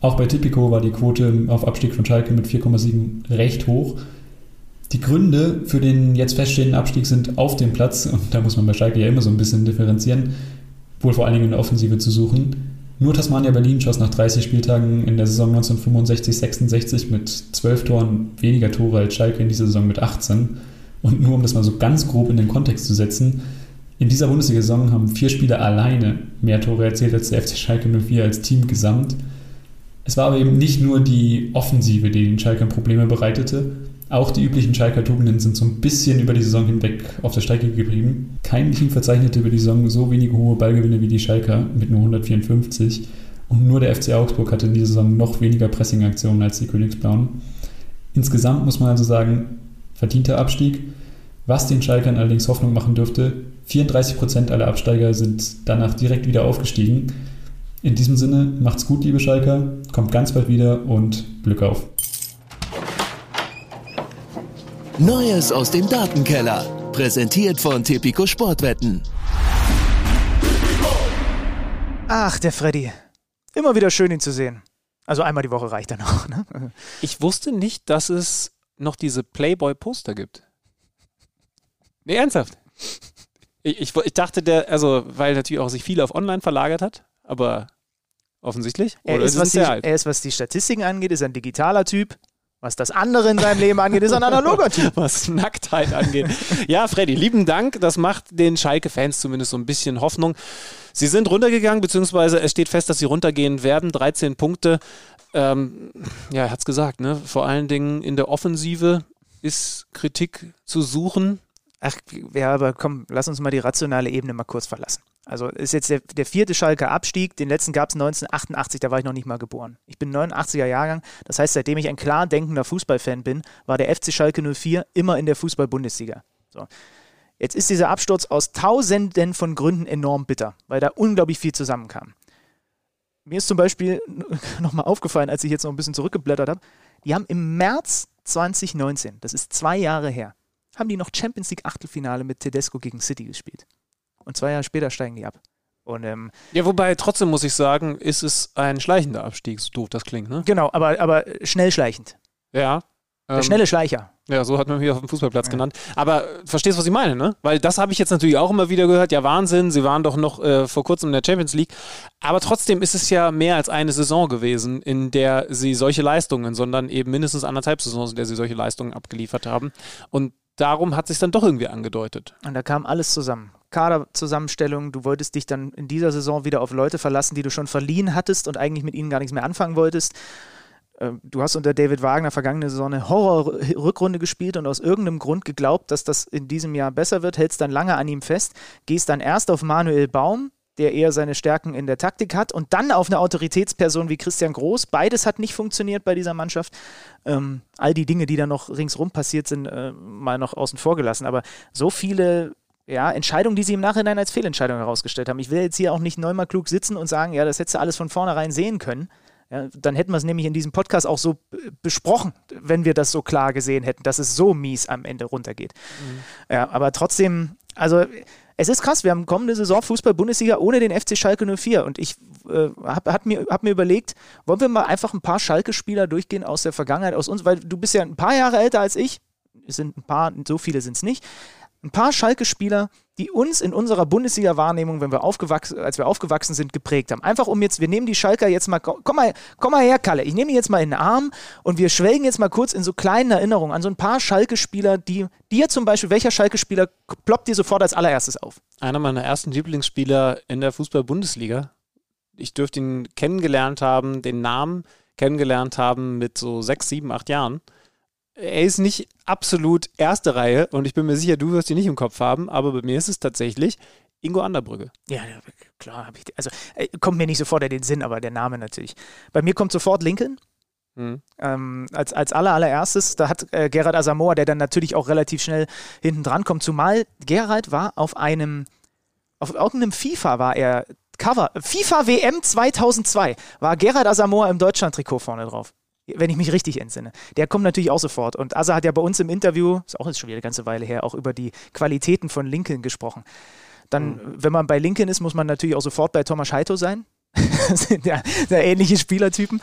Auch bei Tipico war die Quote auf Abstieg von Schalke mit 4,7 recht hoch. Die Gründe für den jetzt feststehenden Abstieg sind auf dem Platz, und da muss man bei Schalke ja immer so ein bisschen differenzieren, wohl vor allen Dingen in der Offensive zu suchen. Nur Tasmania Berlin schoss nach 30 Spieltagen in der Saison 1965-66 mit 12 Toren weniger Tore als Schalke in dieser Saison mit 18. Und nur um das mal so ganz grob in den Kontext zu setzen, in dieser Bundesliga-Saison haben vier Spieler alleine mehr Tore erzielt als der FC Schalke 04 als Team gesamt. Es war aber eben nicht nur die Offensive, die den Schalkern Probleme bereitete, auch die üblichen Schalker Tugenden sind so ein bisschen über die Saison hinweg auf der Strecke geblieben. Kein Team verzeichnete über die Saison so wenige hohe Ballgewinne wie die Schalker mit nur 154. Und nur der FC Augsburg hatte in dieser Saison noch weniger Pressing-Aktionen als die Königsblauen. Insgesamt muss man also sagen, verdienter Abstieg. Was den Schalkern allerdings Hoffnung machen dürfte, 34% aller Absteiger sind danach direkt wieder aufgestiegen. In diesem Sinne, macht's gut, liebe Schalker, kommt ganz bald wieder und Glück auf. Neues aus dem Datenkeller. Präsentiert von Tipico Sportwetten. Ach, der Freddy. Immer wieder schön, ihn zu sehen. Also einmal die Woche reicht dann auch. Ne? Ich wusste nicht, dass es noch diese Playboy-Poster gibt. Nee, ernsthaft. Ich, ich, ich, dachte, der, also, weil natürlich auch sich viel auf online verlagert hat, aber offensichtlich. Er ist, was die, er ist, was die Statistiken angeht, ist ein digitaler Typ. Was das andere in seinem Leben angeht, ist ein analoger Typ. Was Nacktheit angeht. Ja, Freddy, lieben Dank. Das macht den Schalke-Fans zumindest so ein bisschen Hoffnung. Sie sind runtergegangen, beziehungsweise es steht fest, dass sie runtergehen werden. 13 Punkte. Ähm, ja, er hat es gesagt, ne? Vor allen Dingen in der Offensive ist Kritik zu suchen. Ach, ja, aber komm, lass uns mal die rationale Ebene mal kurz verlassen. Also ist jetzt der, der vierte Schalker Abstieg, den letzten gab es 1988, da war ich noch nicht mal geboren. Ich bin 89er Jahrgang, das heißt, seitdem ich ein klar denkender Fußballfan bin, war der FC Schalke 04 immer in der Fußball-Bundesliga. So. Jetzt ist dieser Absturz aus tausenden von Gründen enorm bitter, weil da unglaublich viel zusammenkam. Mir ist zum Beispiel nochmal aufgefallen, als ich jetzt noch ein bisschen zurückgeblättert habe, die haben im März 2019, das ist zwei Jahre her, haben die noch Champions League Achtelfinale mit Tedesco gegen City gespielt. Und zwei Jahre später steigen die ab. Und, ähm, ja, wobei trotzdem muss ich sagen, ist es ein schleichender Abstieg, so doof das klingt, ne? Genau, aber, aber schnell schleichend. Ja. Der ähm, schnelle Schleicher. Ja, so hat man mich auf dem Fußballplatz ja. genannt. Aber äh, verstehst, was ich meine, ne? Weil das habe ich jetzt natürlich auch immer wieder gehört. Ja, Wahnsinn, sie waren doch noch äh, vor kurzem in der Champions League. Aber trotzdem ist es ja mehr als eine Saison gewesen, in der sie solche Leistungen, sondern eben mindestens anderthalb Saisons, in der sie solche Leistungen abgeliefert haben. Und darum hat sich dann doch irgendwie angedeutet. Und da kam alles zusammen. Kaderzusammenstellung, du wolltest dich dann in dieser Saison wieder auf Leute verlassen, die du schon verliehen hattest und eigentlich mit ihnen gar nichts mehr anfangen wolltest. Ähm, du hast unter David Wagner vergangene Saison eine Horror-Rückrunde gespielt und aus irgendeinem Grund geglaubt, dass das in diesem Jahr besser wird, hältst dann lange an ihm fest, gehst dann erst auf Manuel Baum, der eher seine Stärken in der Taktik hat, und dann auf eine Autoritätsperson wie Christian Groß. Beides hat nicht funktioniert bei dieser Mannschaft. Ähm, all die Dinge, die da noch ringsrum passiert sind, äh, mal noch außen vor gelassen. Aber so viele ja, Entscheidungen, die sie im Nachhinein als Fehlentscheidung herausgestellt haben. Ich will jetzt hier auch nicht neunmal klug sitzen und sagen, ja, das hättest du alles von vornherein sehen können. Ja, dann hätten wir es nämlich in diesem Podcast auch so besprochen, wenn wir das so klar gesehen hätten, dass es so mies am Ende runtergeht. Mhm. Ja, aber trotzdem, also es ist krass, wir haben kommende Saison Fußball-Bundesliga ohne den FC Schalke 04 und ich äh, habe hab mir, hab mir überlegt, wollen wir mal einfach ein paar Schalke-Spieler durchgehen aus der Vergangenheit, aus uns, weil du bist ja ein paar Jahre älter als ich, es sind ein paar, so viele sind es nicht, ein paar Schalke-Spieler, die uns in unserer Bundesliga-Wahrnehmung, als wir aufgewachsen sind, geprägt haben. Einfach um jetzt, wir nehmen die Schalker jetzt mal, komm mal, komm mal her, Kalle, ich nehme die jetzt mal in den Arm und wir schwelgen jetzt mal kurz in so kleinen Erinnerungen an so ein paar Schalke-Spieler, die dir zum Beispiel, welcher Schalke-Spieler ploppt dir sofort als allererstes auf? Einer meiner ersten Lieblingsspieler in der Fußball-Bundesliga. Ich dürfte ihn kennengelernt haben, den Namen kennengelernt haben mit so sechs, sieben, acht Jahren er ist nicht absolut erste Reihe und ich bin mir sicher, du wirst ihn nicht im Kopf haben, aber bei mir ist es tatsächlich Ingo Anderbrügge. Ja, klar, ich, also äh, kommt mir nicht sofort in den Sinn, aber der Name natürlich. Bei mir kommt sofort Lincoln. Mhm. Ähm, als, als aller, allererstes, da hat äh, Gerard Asamoah, der dann natürlich auch relativ schnell hinten dran kommt, zumal Gerard war auf einem, auf irgendeinem FIFA war er Cover, FIFA WM 2002, war Gerard Asamoah im Deutschland-Trikot vorne drauf wenn ich mich richtig entsinne. Der kommt natürlich auch sofort. Und Asa hat ja bei uns im Interview, ist auch jetzt schon wieder eine ganze Weile her, auch über die Qualitäten von Lincoln gesprochen. Dann, mhm. wenn man bei Lincoln ist, muss man natürlich auch sofort bei Thomas Heito sein. das sind ja, ähnliche Spielertypen.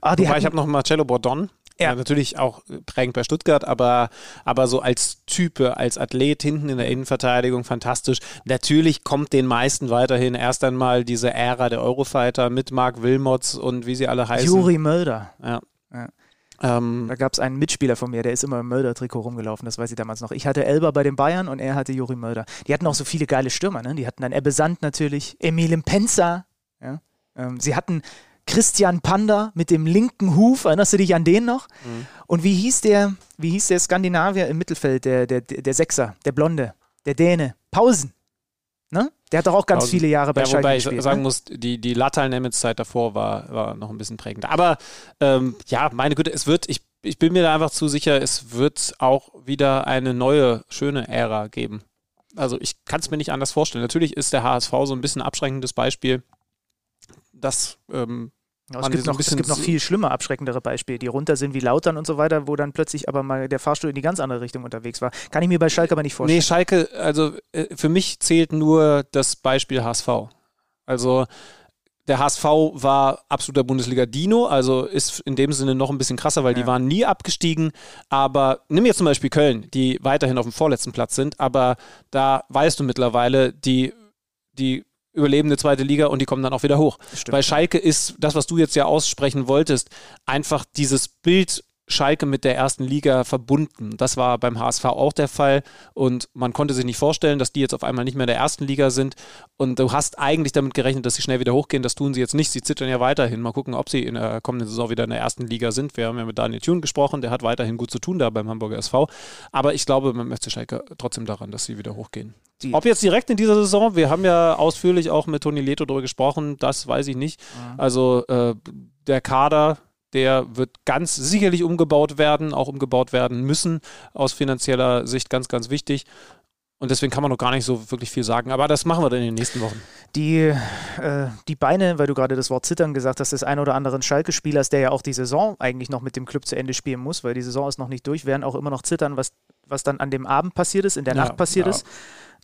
Ah, Wobei, hatten, ich habe noch Marcello Bordon. Ja. ja. natürlich auch prägend bei Stuttgart, aber, aber so als Type, als Athlet hinten in der Innenverteidigung fantastisch. Natürlich kommt den meisten weiterhin erst einmal diese Ära der Eurofighter mit Marc Wilmots und wie sie alle heißen. Juri Mölder. Ja. Ja. Ähm, da gab es einen Mitspieler von mir, der ist immer im Mölder-Trikot rumgelaufen, das weiß ich damals noch. Ich hatte Elba bei den Bayern und er hatte Juri Mölder. Die hatten auch so viele geile Stürmer, ne? Die hatten dann Ebbe Sand natürlich, Emil Penza, ja? Ähm, sie hatten Christian Panda mit dem linken Huf, erinnerst du dich an den noch? Mhm. Und wie hieß der, wie hieß der Skandinavier im Mittelfeld, der, der, der Sechser, der Blonde, der Däne? Pausen. Ne? Der hat doch auch ganz viele Jahre bei ja, Schalke wobei gespielt. Wobei ich sagen ne? muss, die, die Latal-Nemitz-Zeit davor war, war noch ein bisschen prägend. Aber ähm, ja, meine Güte, es wird, ich, ich bin mir da einfach zu sicher, es wird auch wieder eine neue, schöne Ära geben. Also ich kann es mir nicht anders vorstellen. Natürlich ist der HSV so ein bisschen ein abschränkendes Beispiel. Das ähm, Ja, es, gibt noch, es gibt noch viel schlimmer, abschreckendere Beispiele, die runter sind wie Lautern und so weiter, wo dann plötzlich aber mal der Fahrstuhl in die ganz andere Richtung unterwegs war. Kann ich mir bei Schalke aber nicht vorstellen. Nee, Schalke, also äh, für mich zählt nur das Beispiel HSV. Also der HSV war absoluter Bundesliga-Dino, also ist in dem Sinne noch ein bisschen krasser, weil ja. die waren nie abgestiegen. Aber nimm jetzt zum Beispiel Köln, die weiterhin auf dem vorletzten Platz sind, aber da weißt du mittlerweile, die, die überlebende zweite Liga und die kommen dann auch wieder hoch. Bei Schalke ist das, was du jetzt ja aussprechen wolltest, einfach dieses Bild Schalke mit der ersten Liga verbunden. Das war beim HSV auch der Fall und man konnte sich nicht vorstellen, dass die jetzt auf einmal nicht mehr in der ersten Liga sind und du hast eigentlich damit gerechnet, dass sie schnell wieder hochgehen. Das tun sie jetzt nicht. Sie zittern ja weiterhin. Mal gucken, ob sie in der kommenden Saison wieder in der ersten Liga sind. Wir haben ja mit Daniel Thun gesprochen, der hat weiterhin gut zu tun da beim Hamburger SV. Aber ich glaube man möchte Schalke trotzdem daran, dass sie wieder hochgehen. Die Ob jetzt direkt in dieser Saison, wir haben ja ausführlich auch mit Toni Leto darüber gesprochen, das weiß ich nicht. Mhm. Also äh, der Kader der wird ganz sicherlich umgebaut werden, auch umgebaut werden müssen, aus finanzieller Sicht ganz, ganz wichtig. Und deswegen kann man noch gar nicht so wirklich viel sagen. Aber das machen wir dann in den nächsten Wochen. Die, äh, die Beine, weil du gerade das Wort Zittern gesagt hast, des ein oder anderen Schalke-Spielers, der ja auch die Saison eigentlich noch mit dem Club zu Ende spielen muss, weil die Saison ist noch nicht durch, werden auch immer noch zittern, was, was dann an dem Abend passiert ist, in der ja, Nacht passiert ja. ist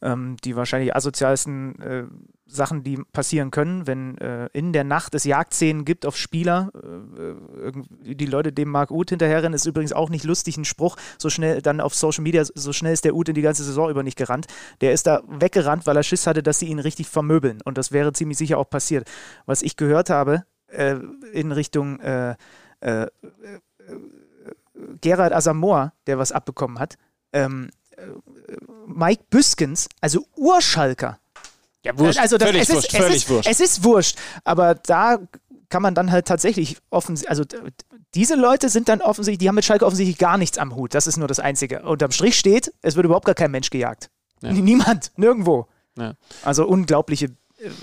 ähm, die wahrscheinlich asozialsten äh, Sachen, die passieren können, wenn äh, in der Nacht es Jagdszenen gibt auf Spieler. Äh, die Leute dem Marc Uth hinterherrennen, ist übrigens auch nicht lustig, ein Spruch, so schnell dann auf Social Media, so schnell ist der Uth in die ganze Saison über nicht gerannt. Der ist da weggerannt, weil er Schiss hatte, dass sie ihn richtig vermöbeln. Und das wäre ziemlich sicher auch passiert. Was ich gehört habe äh, in Richtung äh, äh, Gerald Asamoah, der was abbekommen hat, ähm, Mike Büskens, also Urschalker. Ja, wurscht. Also das, völlig es wurscht, ist, völlig es wurscht. Es ist wurscht, aber da kann man dann halt tatsächlich offensichtlich, also diese Leute sind dann offensichtlich, die haben mit Schalke offensichtlich gar nichts am Hut. Das ist nur das Einzige. Unterm Strich steht, es wird überhaupt gar kein Mensch gejagt. Ja. Niemand, nirgendwo. Ja. Also unglaubliche,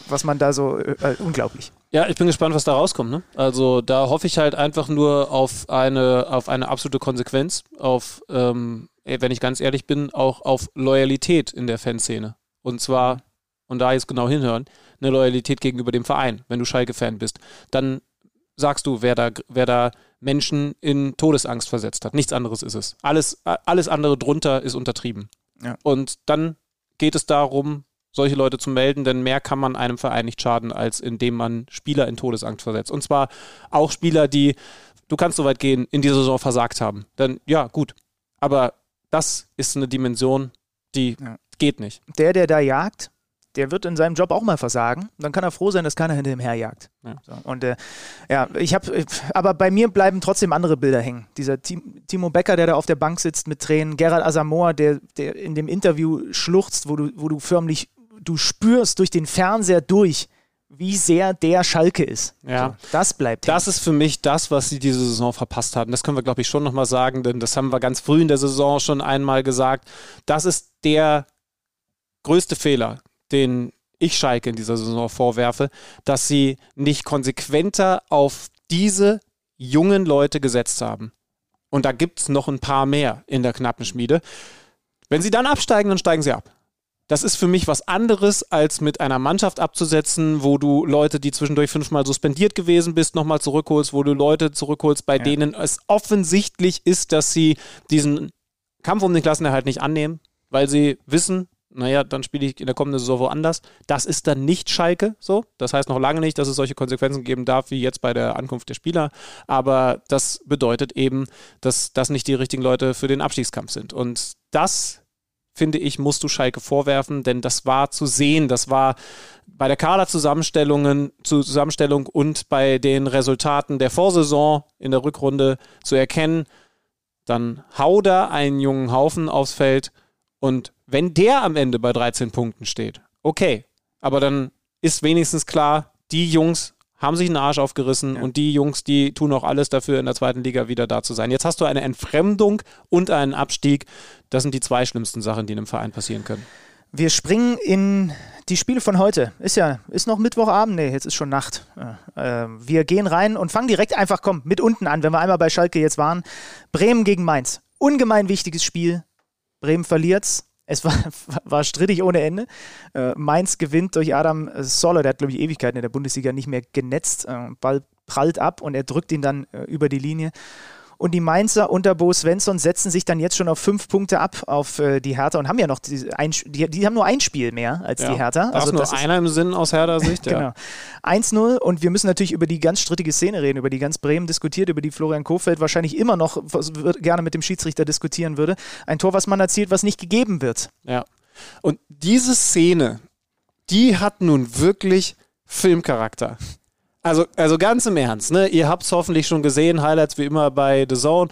was man da so, äh, unglaublich. Ja, ich bin gespannt, was da rauskommt. Ne? Also da hoffe ich halt einfach nur auf eine, auf eine absolute Konsequenz, auf ähm, wenn ich ganz ehrlich bin, auch auf Loyalität in der Fanszene. Und zwar, und da jetzt genau hinhören, eine Loyalität gegenüber dem Verein, wenn du Schalke-Fan bist. Dann sagst du, wer da, wer da Menschen in Todesangst versetzt hat. Nichts anderes ist es. Alles, alles andere drunter ist untertrieben. Ja. Und dann geht es darum, solche Leute zu melden, denn mehr kann man einem Verein nicht schaden, als indem man Spieler in Todesangst versetzt. Und zwar auch Spieler, die, du kannst so weit gehen, in dieser Saison versagt haben. Denn ja, gut. Aber das ist eine Dimension, die ja. geht nicht. Der, der da jagt, der wird in seinem Job auch mal versagen. Dann kann er froh sein, dass keiner hinter ihm herjagt. Ja. So, und äh, ja, ich habe, aber bei mir bleiben trotzdem andere Bilder hängen. Dieser Timo Becker, der da auf der Bank sitzt mit Tränen, Gerald Asamoah, der, der in dem Interview schluchzt, wo du, wo du förmlich, du spürst durch den Fernseher durch, wie sehr der Schalke ist. Ja. So, das bleibt. Das ist für mich das, was sie diese Saison verpasst haben. Das können wir, glaube ich, schon nochmal sagen, denn das haben wir ganz früh in der Saison schon einmal gesagt. Das ist der größte Fehler, den ich Schalke in dieser Saison vorwerfe, dass sie nicht konsequenter auf diese jungen Leute gesetzt haben. Und da gibt es noch ein paar mehr in der knappen Schmiede. Wenn sie dann absteigen, dann steigen sie ab das ist für mich was anderes, als mit einer Mannschaft abzusetzen, wo du Leute, die zwischendurch fünfmal suspendiert gewesen bist, nochmal zurückholst, wo du Leute zurückholst, bei ja. denen es offensichtlich ist, dass sie diesen Kampf um den Klassenerhalt nicht annehmen, weil sie wissen, naja, dann spiele ich in der kommenden Saison woanders. Das ist dann nicht Schalke so. Das heißt noch lange nicht, dass es solche Konsequenzen geben darf, wie jetzt bei der Ankunft der Spieler. Aber das bedeutet eben, dass das nicht die richtigen Leute für den Abstiegskampf sind. Und das finde ich, musst du Schalke vorwerfen, denn das war zu sehen, das war bei der Kaderzusammenstellung Zusammenstellung und bei den Resultaten der Vorsaison in der Rückrunde zu erkennen. Dann hau da einen jungen Haufen aufs Feld und wenn der am Ende bei 13 Punkten steht, okay, aber dann ist wenigstens klar, die Jungs haben sich einen Arsch aufgerissen ja. und die Jungs, die tun auch alles dafür, in der zweiten Liga wieder da zu sein. Jetzt hast du eine Entfremdung und einen Abstieg. Das sind die zwei schlimmsten Sachen, die in einem Verein passieren können. Wir springen in die Spiele von heute. Ist ja, ist noch Mittwochabend? Nee, jetzt ist schon Nacht. Äh, wir gehen rein und fangen direkt einfach, komm, mit unten an, wenn wir einmal bei Schalke jetzt waren. Bremen gegen Mainz. Ungemein wichtiges Spiel. Bremen verliert's. Es war, war strittig ohne Ende. Äh, Mainz gewinnt durch Adam Soller, der hat, glaube ich, Ewigkeiten in der Bundesliga nicht mehr genetzt. Äh, Ball prallt ab und er drückt ihn dann äh, über die Linie. Und die Mainzer unter Bo Svensson setzen sich dann jetzt schon auf fünf Punkte ab auf äh, die Hertha und haben ja noch die, ein, die, die, haben nur ein Spiel mehr als Ja. die Hertha. Da ist nur einer im Sinn aus Herder Sicht. Ja. Genau. 1-0 und wir müssen natürlich über die ganz strittige Szene reden, über die ganz Bremen diskutiert, über die Florian Kofeld wahrscheinlich immer noch gerne mit dem Schiedsrichter diskutieren würde. Ein Tor, was man erzielt, was nicht gegeben wird. Ja. Und diese Szene, die hat nun wirklich Filmcharakter. Also, also ganz im Ernst, ne? Ihr habt es hoffentlich schon gesehen, Highlights wie immer bei The Zone.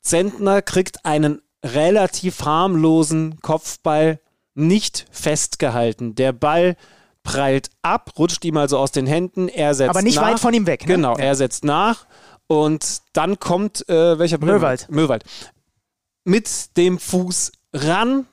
Zentner kriegt einen relativ harmlosen Kopfball nicht festgehalten. Der Ball prallt ab, rutscht ihm also aus den Händen, er setzt Aber nicht nach. weit von ihm weg. Ne? Genau, Ja. er setzt nach und dann kommt äh, welcher? Möwald. Möwald. Mit dem Fuß ran,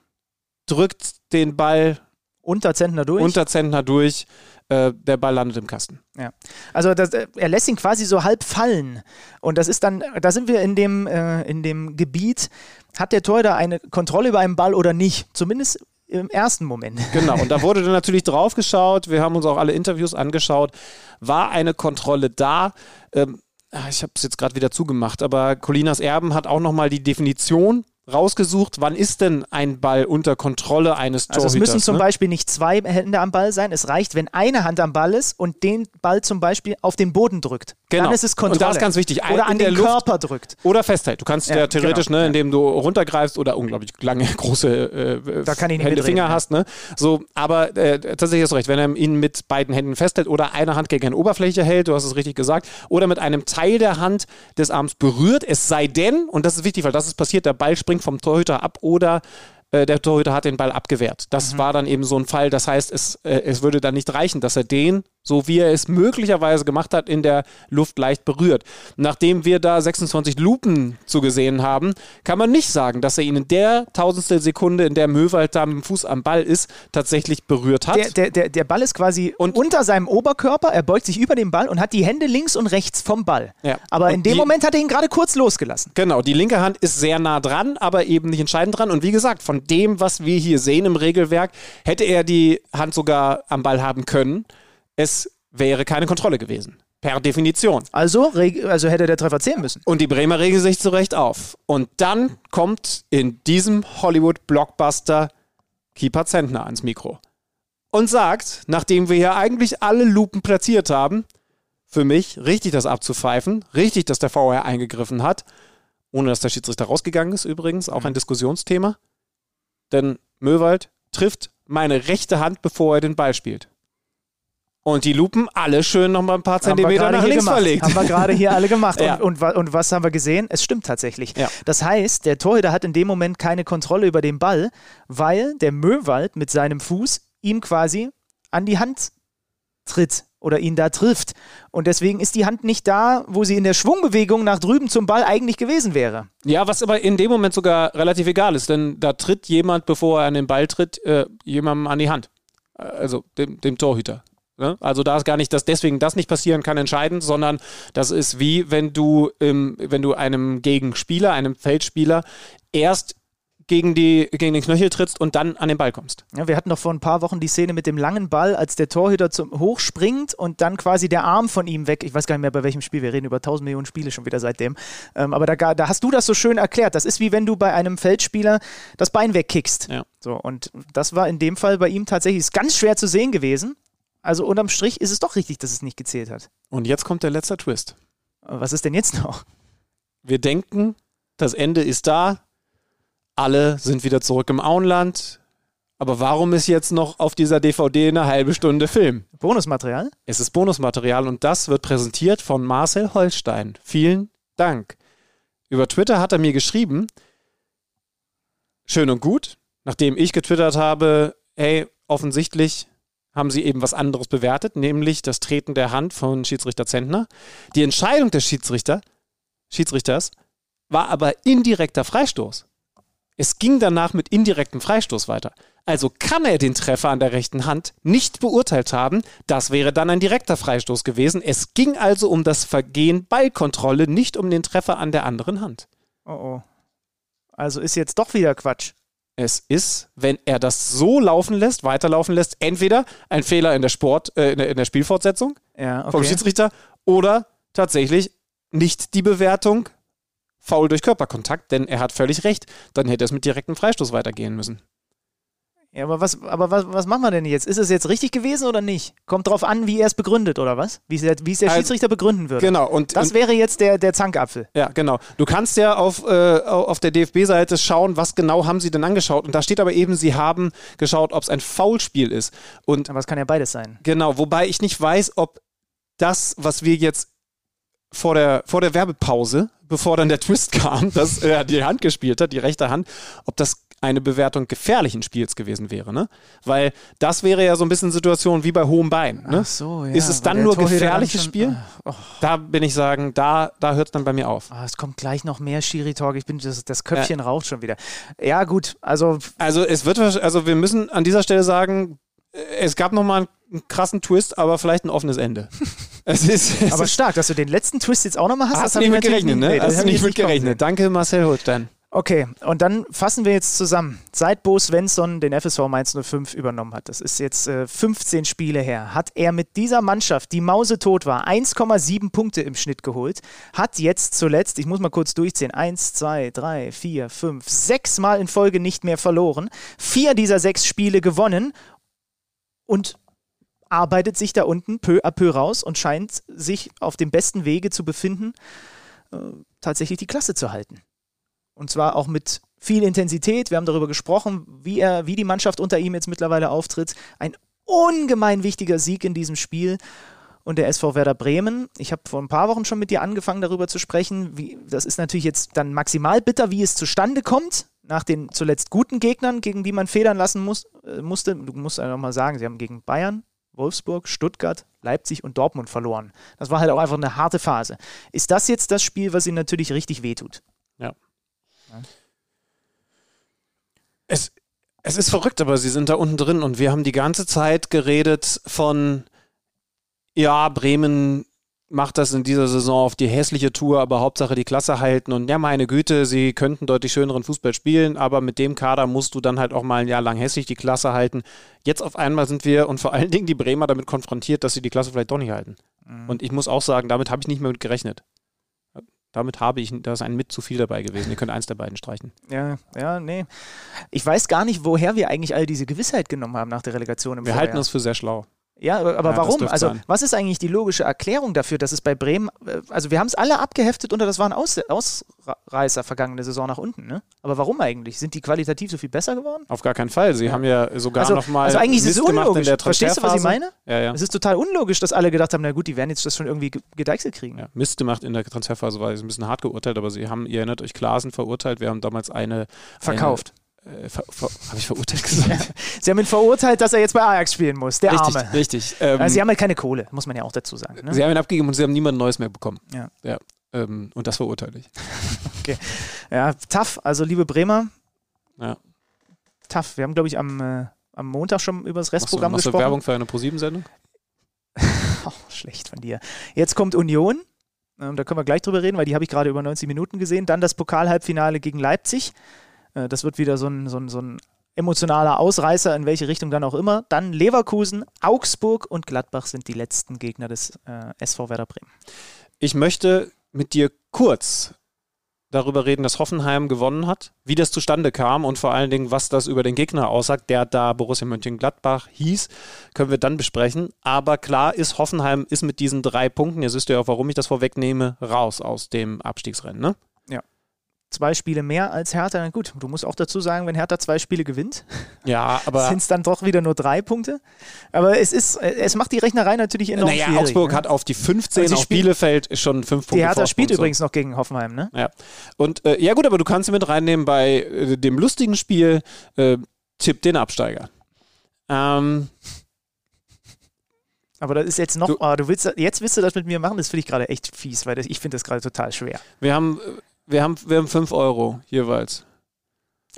drückt den Ball Unter Zentner durch. unter Zentner durch, äh, der Ball landet im Kasten. Ja. Also das, äh, er lässt ihn quasi so halb fallen. Und das ist dann, da sind wir in dem, äh, in dem Gebiet, hat der Torhüter eine Kontrolle über einen Ball oder nicht? Zumindest im ersten Moment. Genau, und da wurde dann natürlich drauf geschaut, wir haben uns auch alle Interviews angeschaut, war eine Kontrolle da. Ähm, ah, ich habe es jetzt gerade wieder zugemacht, aber Colinas Erben hat auch nochmal die Definition rausgesucht, wann ist denn ein Ball unter Kontrolle eines Also Torhüters? es müssen zum ne? Beispiel nicht zwei Hände am Ball sein. Es reicht, wenn eine Hand am Ball ist und den Ball zum Beispiel auf den Boden drückt. Genau. Dann ist es Kontrolle. Und da ist ganz wichtig, Oder an den Luft- Körper drückt. Oder festhält. Du kannst Ja, ja, theoretisch, genau, ne, indem du runtergreifst oder unglaublich lange, große äh, Da kann ich nicht Hände, mitreden, Finger ja. hast, ne? So, aber äh, tatsächlich hast du recht, wenn er ihn mit beiden Händen festhält oder eine Hand gegen eine Oberfläche hält, du hast es richtig gesagt, oder mit einem Teil der Hand des Arms berührt, es sei denn, und das ist wichtig, weil das ist passiert, der Ball springt vom Torhüter ab oder äh, der Torhüter hat den Ball abgewehrt. Das Mhm. war dann eben so ein Fall. Das heißt, es, äh, es würde dann nicht reichen, dass er den, so wie er es möglicherweise gemacht hat, in der Luft leicht berührt. Nachdem wir da 26 Lupen zugesehen haben, kann man nicht sagen, dass er ihn in der tausendstel Sekunde, in der Möwald da mit dem Fuß am Ball ist, tatsächlich berührt hat. Der, der, der, der Ball ist quasi Und- unter seinem Oberkörper, er beugt sich über den Ball und hat die Hände links und rechts vom Ball. Ja. Aber in Und dem die- Moment hat er ihn gerade kurz losgelassen. Genau, die linke Hand ist sehr nah dran, aber eben nicht entscheidend dran. Und wie gesagt, von dem, was wir hier sehen im Regelwerk, hätte er die Hand sogar am Ball haben können. Es wäre keine Kontrolle gewesen. Per Definition. Also, also hätte der Treffer zählen müssen. Und die Bremer regen sich zu Recht auf. Und dann kommt in diesem Hollywood-Blockbuster Keeper Zentner ans Mikro. Und sagt, nachdem wir hier eigentlich alle Lupen platziert haben, für mich richtig das abzupfeifen, richtig, dass der VR eingegriffen hat, ohne dass der Schiedsrichter rausgegangen ist übrigens, auch ein Diskussionsthema. Denn Möwald trifft meine rechte Hand, bevor er den Ball spielt. Und die Lupen alle schön noch mal ein paar Zentimeter nach links gemacht. verlegt. Haben wir gerade hier alle gemacht. Ja. und, und, und was haben wir gesehen? Es stimmt tatsächlich. Ja. Das heißt, der Torhüter hat in dem Moment keine Kontrolle über den Ball, weil der Möwald mit seinem Fuß ihm quasi an die Hand tritt oder ihn da trifft. Und deswegen ist die Hand nicht da, wo sie in der Schwungbewegung nach drüben zum Ball eigentlich gewesen wäre. Ja, was aber in dem Moment sogar relativ egal ist, denn da tritt jemand, bevor er an den Ball tritt, äh, jemandem an die Hand. Äh, Also dem, dem Torhüter. Ne? Also da ist gar nicht, dass deswegen das nicht passieren kann, entscheidend, sondern das ist wie wenn du, ähm, wenn du einem Gegenspieler, einem Feldspieler erst gegen, die, gegen den Knöchel trittst und dann an den Ball kommst. Ja, wir hatten doch vor ein paar Wochen die Szene mit dem langen Ball, als der Torhüter zum hochspringt und dann quasi der Arm von ihm weg. Ich weiß gar nicht mehr, bei welchem Spiel. Wir reden über 1000 Millionen Spiele schon wieder seitdem. Ähm, aber da, da hast du das so schön erklärt. Das ist wie wenn du bei einem Feldspieler das Bein wegkickst. Ja. So, und das war in dem Fall bei ihm tatsächlich ist ganz schwer zu sehen gewesen. Also unterm Strich ist es doch richtig, dass es nicht gezählt hat. Und jetzt kommt der letzte Twist. Was ist denn jetzt noch? Wir denken, das Ende ist da, alle sind wieder zurück im Auenland. Aber warum ist jetzt noch auf dieser DVD eine halbe Stunde Film? Bonusmaterial? Es ist Bonusmaterial und das wird präsentiert von Marcel Holstein. Vielen Dank. Über Twitter hat er mir geschrieben, schön und gut, nachdem ich getwittert habe, hey, offensichtlich haben sie eben was anderes bewertet, nämlich das Treten der Hand von Schiedsrichter Zentner. Die Entscheidung des Schiedsrichter, Schiedsrichters war aber indirekter Freistoß. Es ging danach mit indirektem Freistoß weiter. Also kann er den Treffer an der rechten Hand nicht beurteilt haben. Das wäre dann ein direkter Freistoß gewesen. Es ging also um das Vergehen Ballkontrolle, nicht um den Treffer an der anderen Hand. Oh oh. Also ist jetzt doch wieder Quatsch. Es ist, wenn er das so laufen lässt, weiterlaufen lässt, entweder ein Fehler in der Sport, äh, in, der, in der Spielfortsetzung Ja, okay. vom Schiedsrichter Oder tatsächlich nicht die Bewertung faul durch Körperkontakt, denn er hat völlig recht. Dann hätte es mit direktem Freistoß weitergehen müssen. Ja, aber was, aber was, was machen wir denn jetzt? Ist es jetzt richtig gewesen oder nicht? Kommt drauf an, wie er es begründet, oder was? Wie es der, wie es der Also, Schiedsrichter begründen würde. Genau. Und, Das und, wäre jetzt der, der Zankapfel. ja, genau. Du kannst ja auf, äh, auf der DFB-Seite schauen, was genau haben sie denn angeschaut. Und da steht aber eben, sie haben geschaut, ob es ein Foulspiel ist. Und Aber es kann ja beides sein. Genau, wobei ich nicht weiß, ob das, was wir jetzt vor der, vor der Werbepause, bevor dann der Twist kam, dass er die Hand gespielt hat, die rechte Hand, ob das eine Bewertung gefährlichen Spiels gewesen wäre, ne? Weil das wäre ja so ein bisschen Situation wie bei hohem Bein. Ne? Ach so, ja. Ist es dann nur Torhüter gefährliches schon- Spiel? Oh, Da bin ich sagen, da, da hört es dann bei mir auf. ah, es kommt gleich noch mehr Schiri-Talk. Ich bin, das, das Köpfchen raucht schon wieder. Ja, gut, also Also es wird, also wir müssen an dieser Stelle sagen, äh, es gab nochmal einen krassen Twist, aber vielleicht ein offenes Ende. es ist, es Aber stark, dass du den letzten Twist jetzt auch nochmal hast. Hast das du nicht ich mit gerechnet, ne? nee, das Hast du ich nicht mit gerechnet. Danke, Marcel Holstein. Okay, und dann fassen wir jetzt zusammen. Seit Bo Svensson den FSV Mainz 05 übernommen hat, das ist jetzt äh, 15 Spiele her, hat er mit dieser Mannschaft, die mausetot war, 1,7 Punkte im Schnitt geholt, hat jetzt zuletzt, ich muss mal kurz durchzählen, 1, 2, 3, 4, 5, 6 Mal in Folge nicht mehr verloren, vier dieser sechs Spiele gewonnen und arbeitet sich da unten peu à peu raus und scheint sich auf dem besten Wege zu befinden, äh, tatsächlich die Klasse zu halten. Und zwar auch mit viel Intensität. Wir haben darüber gesprochen, wie, er, wie die Mannschaft unter ihm jetzt mittlerweile auftritt. Ein ungemein wichtiger Sieg in diesem Spiel. Und der SV Werder Bremen, ich habe vor ein paar Wochen schon mit dir angefangen, darüber zu sprechen. Wie, das ist natürlich jetzt dann maximal bitter, wie es zustande kommt, nach den zuletzt guten Gegnern, gegen die man federn lassen muss, äh, musste. Du musst einfach mal sagen, sie haben gegen Bayern, Wolfsburg, Stuttgart, Leipzig und Dortmund verloren. Das war halt auch einfach eine harte Phase. Ist das jetzt das Spiel, was ihnen natürlich richtig wehtut? Es, es ist verrückt, aber sie sind da unten drin und wir haben die ganze Zeit geredet von, ja, Bremen macht das in dieser Saison auf die hässliche Tour, aber Hauptsache die Klasse halten und ja, meine Güte, sie könnten deutlich schöneren Fußball spielen, aber mit dem Kader musst du dann halt auch mal ein Jahr lang hässlich die Klasse halten. Jetzt auf einmal sind wir und vor allen Dingen die Bremer damit konfrontiert, dass sie die Klasse vielleicht doch nicht halten. Und ich muss auch sagen, damit habe ich nicht mehr mit gerechnet. Damit habe ich, da ist ein mit zu viel dabei gewesen. Ihr könnt eins der beiden streichen. Ja, ja, nee. Ich weiß gar nicht, woher wir eigentlich all diese Gewissheit genommen haben nach der Relegation im Wir Vorjahr. halten das für sehr schlau. Ja, aber, aber Ja, warum? Also, sein. was ist eigentlich die logische Erklärung dafür, dass es bei Bremen, äh, also wir haben es alle abgeheftet unter, das waren Aus Ausreißer vergangene Saison nach unten, ne? Aber warum eigentlich? Sind die qualitativ so viel besser geworden? Auf gar keinen Fall. Sie haben ja sogar also, noch mal also eigentlich ist es Mist gemacht in unlogisch. Verstehst du, was ich meine? Ja, ja. Es ist total unlogisch, dass alle gedacht haben, na gut, die werden jetzt das schon irgendwie ge- gedeichselt kriegen. ja. Mist gemacht in der Transferphase, war jetzt ein bisschen hart geurteilt, aber sie haben, ihr erinnert euch, Klasen verurteilt. Wir haben damals eine. Verkauft. Eine, äh, Habe ich verurteilt gesagt? Sie haben ihn verurteilt, dass er jetzt bei Ajax spielen muss, der richtig, Arme. richtig. Ähm, Also sie haben halt keine Kohle, muss man ja auch dazu sagen. Ne? sie haben ihn abgegeben und sie haben niemand Neues mehr bekommen. Ja. ja. Ähm, und das verurteile ich. Ja, tough. Also, liebe Bremer, Ja. tough. Wir haben, glaube ich, am, äh, am Montag schon über das Machst du, Restprogramm machst du gesprochen. Werbung für eine ProSieben-Sendung? Oh, schlecht von dir. Jetzt kommt Union. Ähm, da können wir gleich drüber reden, weil die habe ich gerade über 90 Minuten gesehen. Dann das Pokalhalbfinale gegen Leipzig. Äh, das wird wieder so ein, so, ein, so ein emotionaler Ausreißer, in welche Richtung dann auch immer. Dann Leverkusen, Augsburg und Gladbach sind die letzten Gegner des äh, SV Werder Bremen. Ich möchte mit dir kurz darüber reden, dass Hoffenheim gewonnen hat, wie das zustande kam und vor allen Dingen, was das über den Gegner aussagt, der da Borussia Mönchengladbach hieß, können wir dann besprechen. Aber klar ist, Hoffenheim ist mit diesen drei Punkten, jetzt wisst ihr auch, warum ich das vorwegnehme, raus aus dem Abstiegsrennen. Ne? Zwei Spiele mehr als Hertha. Na gut, du musst auch dazu sagen, wenn Hertha zwei Spiele gewinnt, Ja, sind es dann doch wieder nur drei Punkte. Aber es ist, es macht die Rechnerei natürlich enorm naja, schwierig. Augsburg ne? hat auf die 15, Also auf Bielefeld schon fünf Punkte Die Hertha Vorsprung, spielt so. übrigens noch gegen Hoffenheim, ne? Ja. Und äh, ja gut, aber du kannst mit reinnehmen bei äh, dem lustigen Spiel äh, Tipp den Absteiger. Ähm, Aber das ist jetzt noch, Du- oh, du willst, jetzt willst du das mit mir machen, das finde ich gerade echt fies, weil das, ich finde das gerade total schwer. wir haben äh, wir haben wir haben 5 Euro jeweils.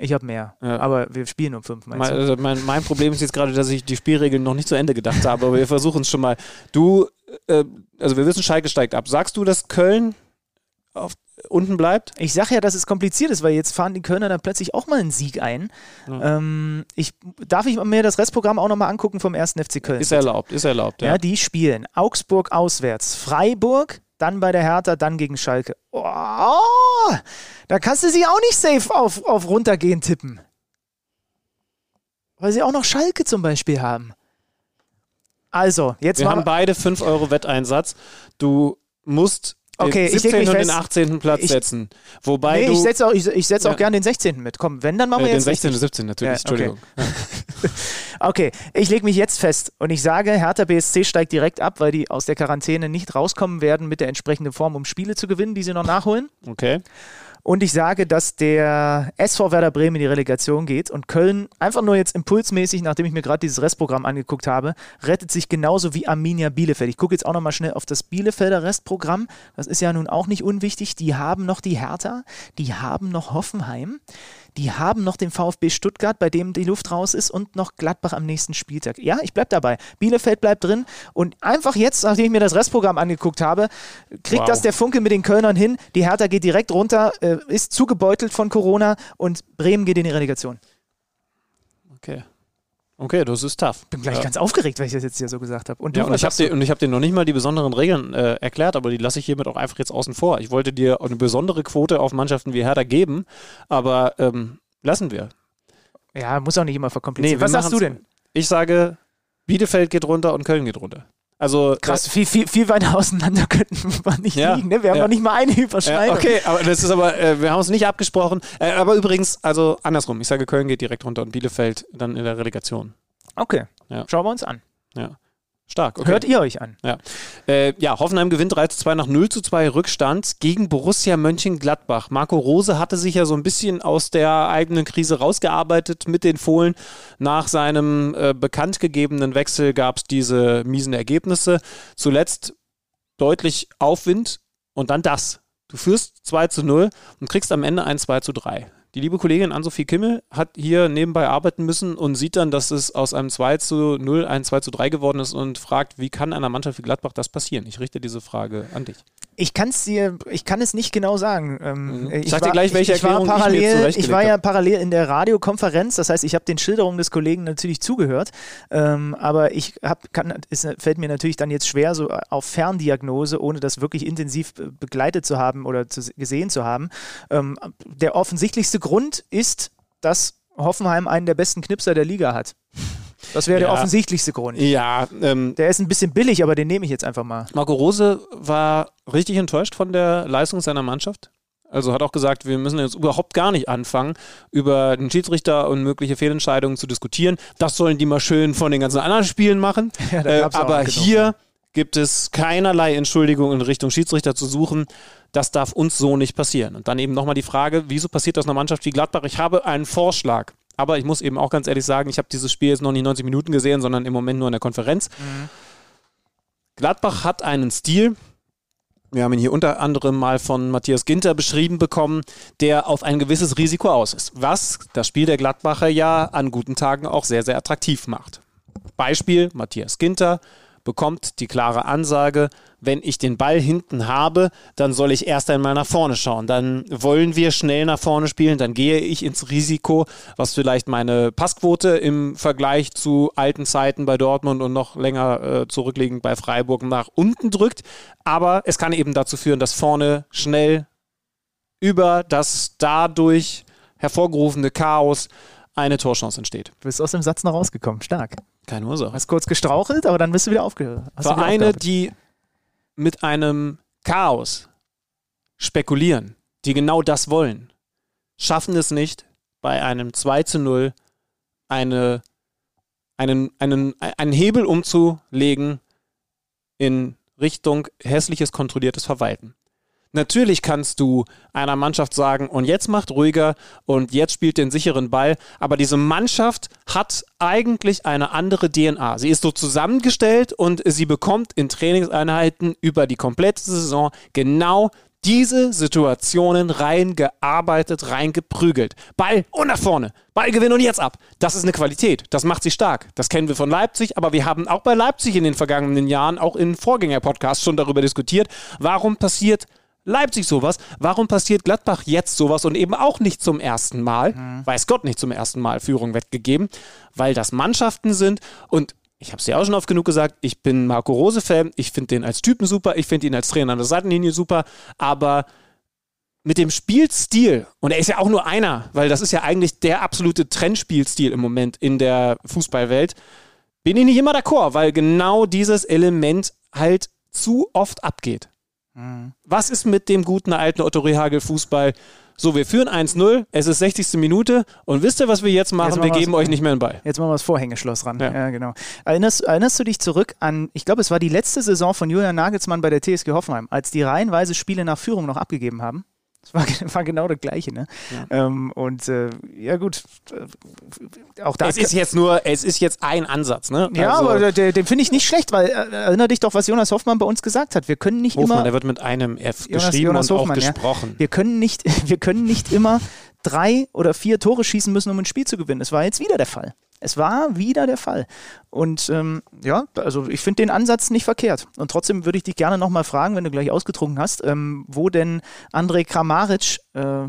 Ich habe mehr, Ja. aber wir spielen um fünf, meinst Mein, du? also mein, mein Problem ist jetzt gerade, dass ich die Spielregeln noch nicht zu Ende gedacht habe, aber wir versuchen es schon mal. Du, äh, also wir wissen, Schalke steigt ab. Sagst du, dass Köln auf, unten bleibt? Ich sage ja, dass es kompliziert ist, weil jetzt fahren die Kölner dann plötzlich auch mal einen Sieg ein. Ähm, ich, darf ich mir das Restprogramm auch nochmal angucken vom 1. FC Köln? Ist erlaubt, ist erlaubt. Ja, Ja. die spielen Augsburg auswärts, Freiburg, dann bei der Hertha, dann gegen Schalke. Oh, da kannst du sie auch nicht safe auf, auf runtergehen tippen. Weil sie auch noch Schalke zum Beispiel haben. Also, jetzt Wir haben beide 5 Euro Wetteinsatz. Du musst Okay, den ich leg 17. mich und den fest. 18. Platz Ich- setzen. Wobei nee, du ich setze auch, ich, ich setz auch Ja. gerne den 16. mit. Komm, wenn, dann machen äh, wir den jetzt 16. und richtig. 17. natürlich, Ja, okay. Entschuldigung. Okay, ich lege mich jetzt fest und ich sage, Hertha BSC steigt direkt ab, weil die aus der Quarantäne nicht rauskommen werden mit der entsprechenden Form, um Spiele zu gewinnen, die sie noch nachholen. Okay. Und ich sage, dass der SV Werder Bremen in die Relegation geht und Köln einfach nur jetzt impulsmäßig, nachdem ich mir gerade dieses Restprogramm angeguckt habe, rettet sich genauso wie Arminia Bielefeld. Ich gucke jetzt auch nochmal schnell auf das Bielefelder Restprogramm. Das ist ja nun auch nicht unwichtig. Die haben noch die Hertha, die haben noch Hoffenheim, die haben noch den VfB Stuttgart, bei dem die Luft raus ist und noch Gladbach am nächsten Spieltag. Ja, ich bleib dabei. Bielefeld bleibt drin und einfach jetzt, nachdem ich mir das Restprogramm angeguckt habe, kriegt Wow. das der Funke mit den Kölnern hin. Die Hertha geht direkt runter, äh, ist zugebeutelt von Corona und Bremen geht in die Relegation. Okay. Okay, das ist tough. Bin gleich ja. ganz aufgeregt, weil ich das jetzt hier so gesagt habe. Und du, Ja, und ich habe dir, und ich hab dir noch nicht mal die besonderen Regeln äh, erklärt, aber die lasse ich hiermit auch einfach jetzt außen vor. Ich wollte dir eine besondere Quote auf Mannschaften wie Hertha geben, aber ähm, lassen wir. Ja, muss auch nicht immer verkomplizieren. wir was sagst du denn? Ich sage, Bielefeld geht runter und Köln geht runter. Also Krass, viel, viel, viel weiter auseinander könnten wir nicht Ja, liegen. Ne? Wir haben ja. noch nicht mal eine Ja, Überschneidung. okay, aber das ist aber, äh, wir haben uns nicht abgesprochen. Äh, aber übrigens, also andersrum. Ich sage, Köln geht direkt runter und Bielefeld dann in der Relegation. Okay, Ja. schauen wir uns an. Stark. Okay. Hört ihr euch an? Äh, ja, Hoffenheim gewinnt 3 zu 2 nach 0 zu 2 Rückstand gegen Borussia Mönchengladbach. Marco Rose hatte sich ja so ein bisschen aus der eigenen Krise rausgearbeitet mit den Fohlen. Nach seinem äh, bekannt gegebenen Wechsel gab es diese miesen Ergebnisse. Zuletzt deutlich Aufwind und dann das. Du führst 2 zu 0 und kriegst am Ende ein 2 zu 3. Die liebe Kollegin Ann-Sophie Kimmel hat hier nebenbei arbeiten müssen und sieht dann, dass es aus einem 2 zu 0 ein 2 zu 3 geworden ist und fragt, wie kann einer Mannschaft wie Gladbach das passieren? Ich richte diese Frage an dich. Ich kann es dir, ich kann es nicht genau sagen. Ähm, Mhm. ich Sag dir gleich, welche ich, ich war Erklärung ich parallel, zurechtgelegt ich war ja hab. parallel in der Radiokonferenz, das heißt, ich habe den Schilderungen des Kollegen natürlich zugehört, ähm, aber ich hab, kann, es fällt mir natürlich dann jetzt schwer, so auf Ferndiagnose, ohne das wirklich intensiv be- begleitet zu haben oder zu, gesehen zu haben. Ähm, der offensichtlichste Grund ist, dass Hoffenheim einen der besten Knipser der Liga hat. Das wäre der Ja. offensichtlichste Grund. Ja, ähm, Der ist ein bisschen billig, aber den nehme ich jetzt einfach mal. Marco Rose war richtig enttäuscht von der Leistung seiner Mannschaft. Also hat auch gesagt, wir müssen jetzt überhaupt gar nicht anfangen, über den Schiedsrichter und mögliche Fehlentscheidungen zu diskutieren. Das sollen die mal schön von den ganzen anderen Spielen machen. Ja, äh, aber hier gibt es keinerlei Entschuldigung in Richtung Schiedsrichter zu suchen. Das darf uns so nicht passieren. Und dann eben nochmal die Frage, wieso passiert das einer Mannschaft wie Gladbach? Ich habe einen Vorschlag. Aber ich muss eben auch ganz ehrlich sagen, ich habe dieses Spiel jetzt noch nicht 90 Minuten gesehen, sondern im Moment nur in der Konferenz. Gladbach hat einen Stil, wir haben ihn hier unter anderem mal von Matthias Ginter beschrieben bekommen, der auf ein gewisses Risiko aus ist, was das Spiel der Gladbacher ja an guten Tagen auch sehr, sehr attraktiv macht. Beispiel, Matthias Ginter bekommt die klare Ansage, wenn ich den Ball hinten habe, dann soll ich erst einmal nach vorne schauen. Dann wollen wir schnell nach vorne spielen, dann gehe ich ins Risiko, was vielleicht meine Passquote im Vergleich zu alten Zeiten bei Dortmund und noch länger äh, zurückliegend bei Freiburg nach unten drückt. Aber es kann eben dazu führen, dass vorne schnell über das dadurch hervorgerufene Chaos eine Torchance entsteht. Du bist aus dem Satz noch rausgekommen. Stark. Keine Ursache. Hast kurz gestrauchelt, aber dann bist du wieder aufgehört. Vereine, die mit einem Chaos spekulieren, die genau das wollen, schaffen es nicht, bei einem 2 zu 0 eine, einen, einen, einen Hebel umzulegen in Richtung hässliches, kontrolliertes Verwalten. Natürlich kannst du einer Mannschaft sagen, und jetzt macht ruhiger und jetzt spielt den sicheren Ball, aber diese Mannschaft hat eigentlich eine andere DNA. Sie ist so zusammengestellt und sie bekommt in Trainingseinheiten über die komplette Saison genau diese Situationen reingearbeitet, reingeprügelt. Ball und nach vorne. Ball gewinnen und jetzt ab. Das ist eine Qualität. Das macht sie stark. Das kennen wir von Leipzig, aber wir haben auch bei Leipzig in den vergangenen Jahren, auch in Vorgänger-Podcasts schon darüber diskutiert, warum passiert Leipzig sowas, warum passiert Gladbach jetzt sowas und eben auch nicht zum ersten Mal, mhm. weiß Gott nicht zum ersten Mal Führung weggegeben, weil das Mannschaften sind und ich habe es ja auch schon oft genug gesagt, ich bin Marco Rose-Fan, ich finde den als Typen super, ich finde ihn als Trainer an der Seitenlinie super, aber mit dem Spielstil, und er ist ja auch nur einer, weil das ist ja eigentlich der absolute Trendspielstil im Moment in der Fußballwelt, bin ich nicht immer d'accord, weil genau dieses Element halt zu oft abgeht. Mhm. Was ist mit dem guten alten Otto Rehagel Fußball? So, wir führen 1-0, es ist 60. Minute und wisst ihr, was wir jetzt machen? Jetzt wir geben euch nicht mehr den Ball. Jetzt machen wir das Vorhängeschloss ran. Ja, ja genau. Erinnerst, erinnerst, du dich zurück an, ich glaube, es war die letzte Saison von Julian Nagelsmann bei der TSG Hoffenheim, als die reihenweise Spiele nach Führung noch abgegeben haben? Das war, war, genau das Gleiche, ne? Ja. Ähm, und äh, ja gut, auch da. Es ist jetzt nur, es ist jetzt ein Ansatz, ne? Ja, also, aber den, den finde ich nicht schlecht, weil äh, erinnere dich doch, was Jonas Hoffmann bei uns gesagt hat. Wir können nicht Hofmann, immer. Der wird mit einem F Jonas, geschrieben Jonas und Hoffmann, auch gesprochen. Ja. Wir können nicht, wir können nicht immer drei oder vier Tore schießen müssen, um ein Spiel zu gewinnen. Das war jetzt wieder der Fall. Es war wieder der Fall. Und ähm, ja, also ich finde den Ansatz nicht verkehrt. Und trotzdem würde ich dich gerne nochmal fragen, wenn du gleich ausgetrunken hast, ähm, wo denn Andrej Kramaric äh,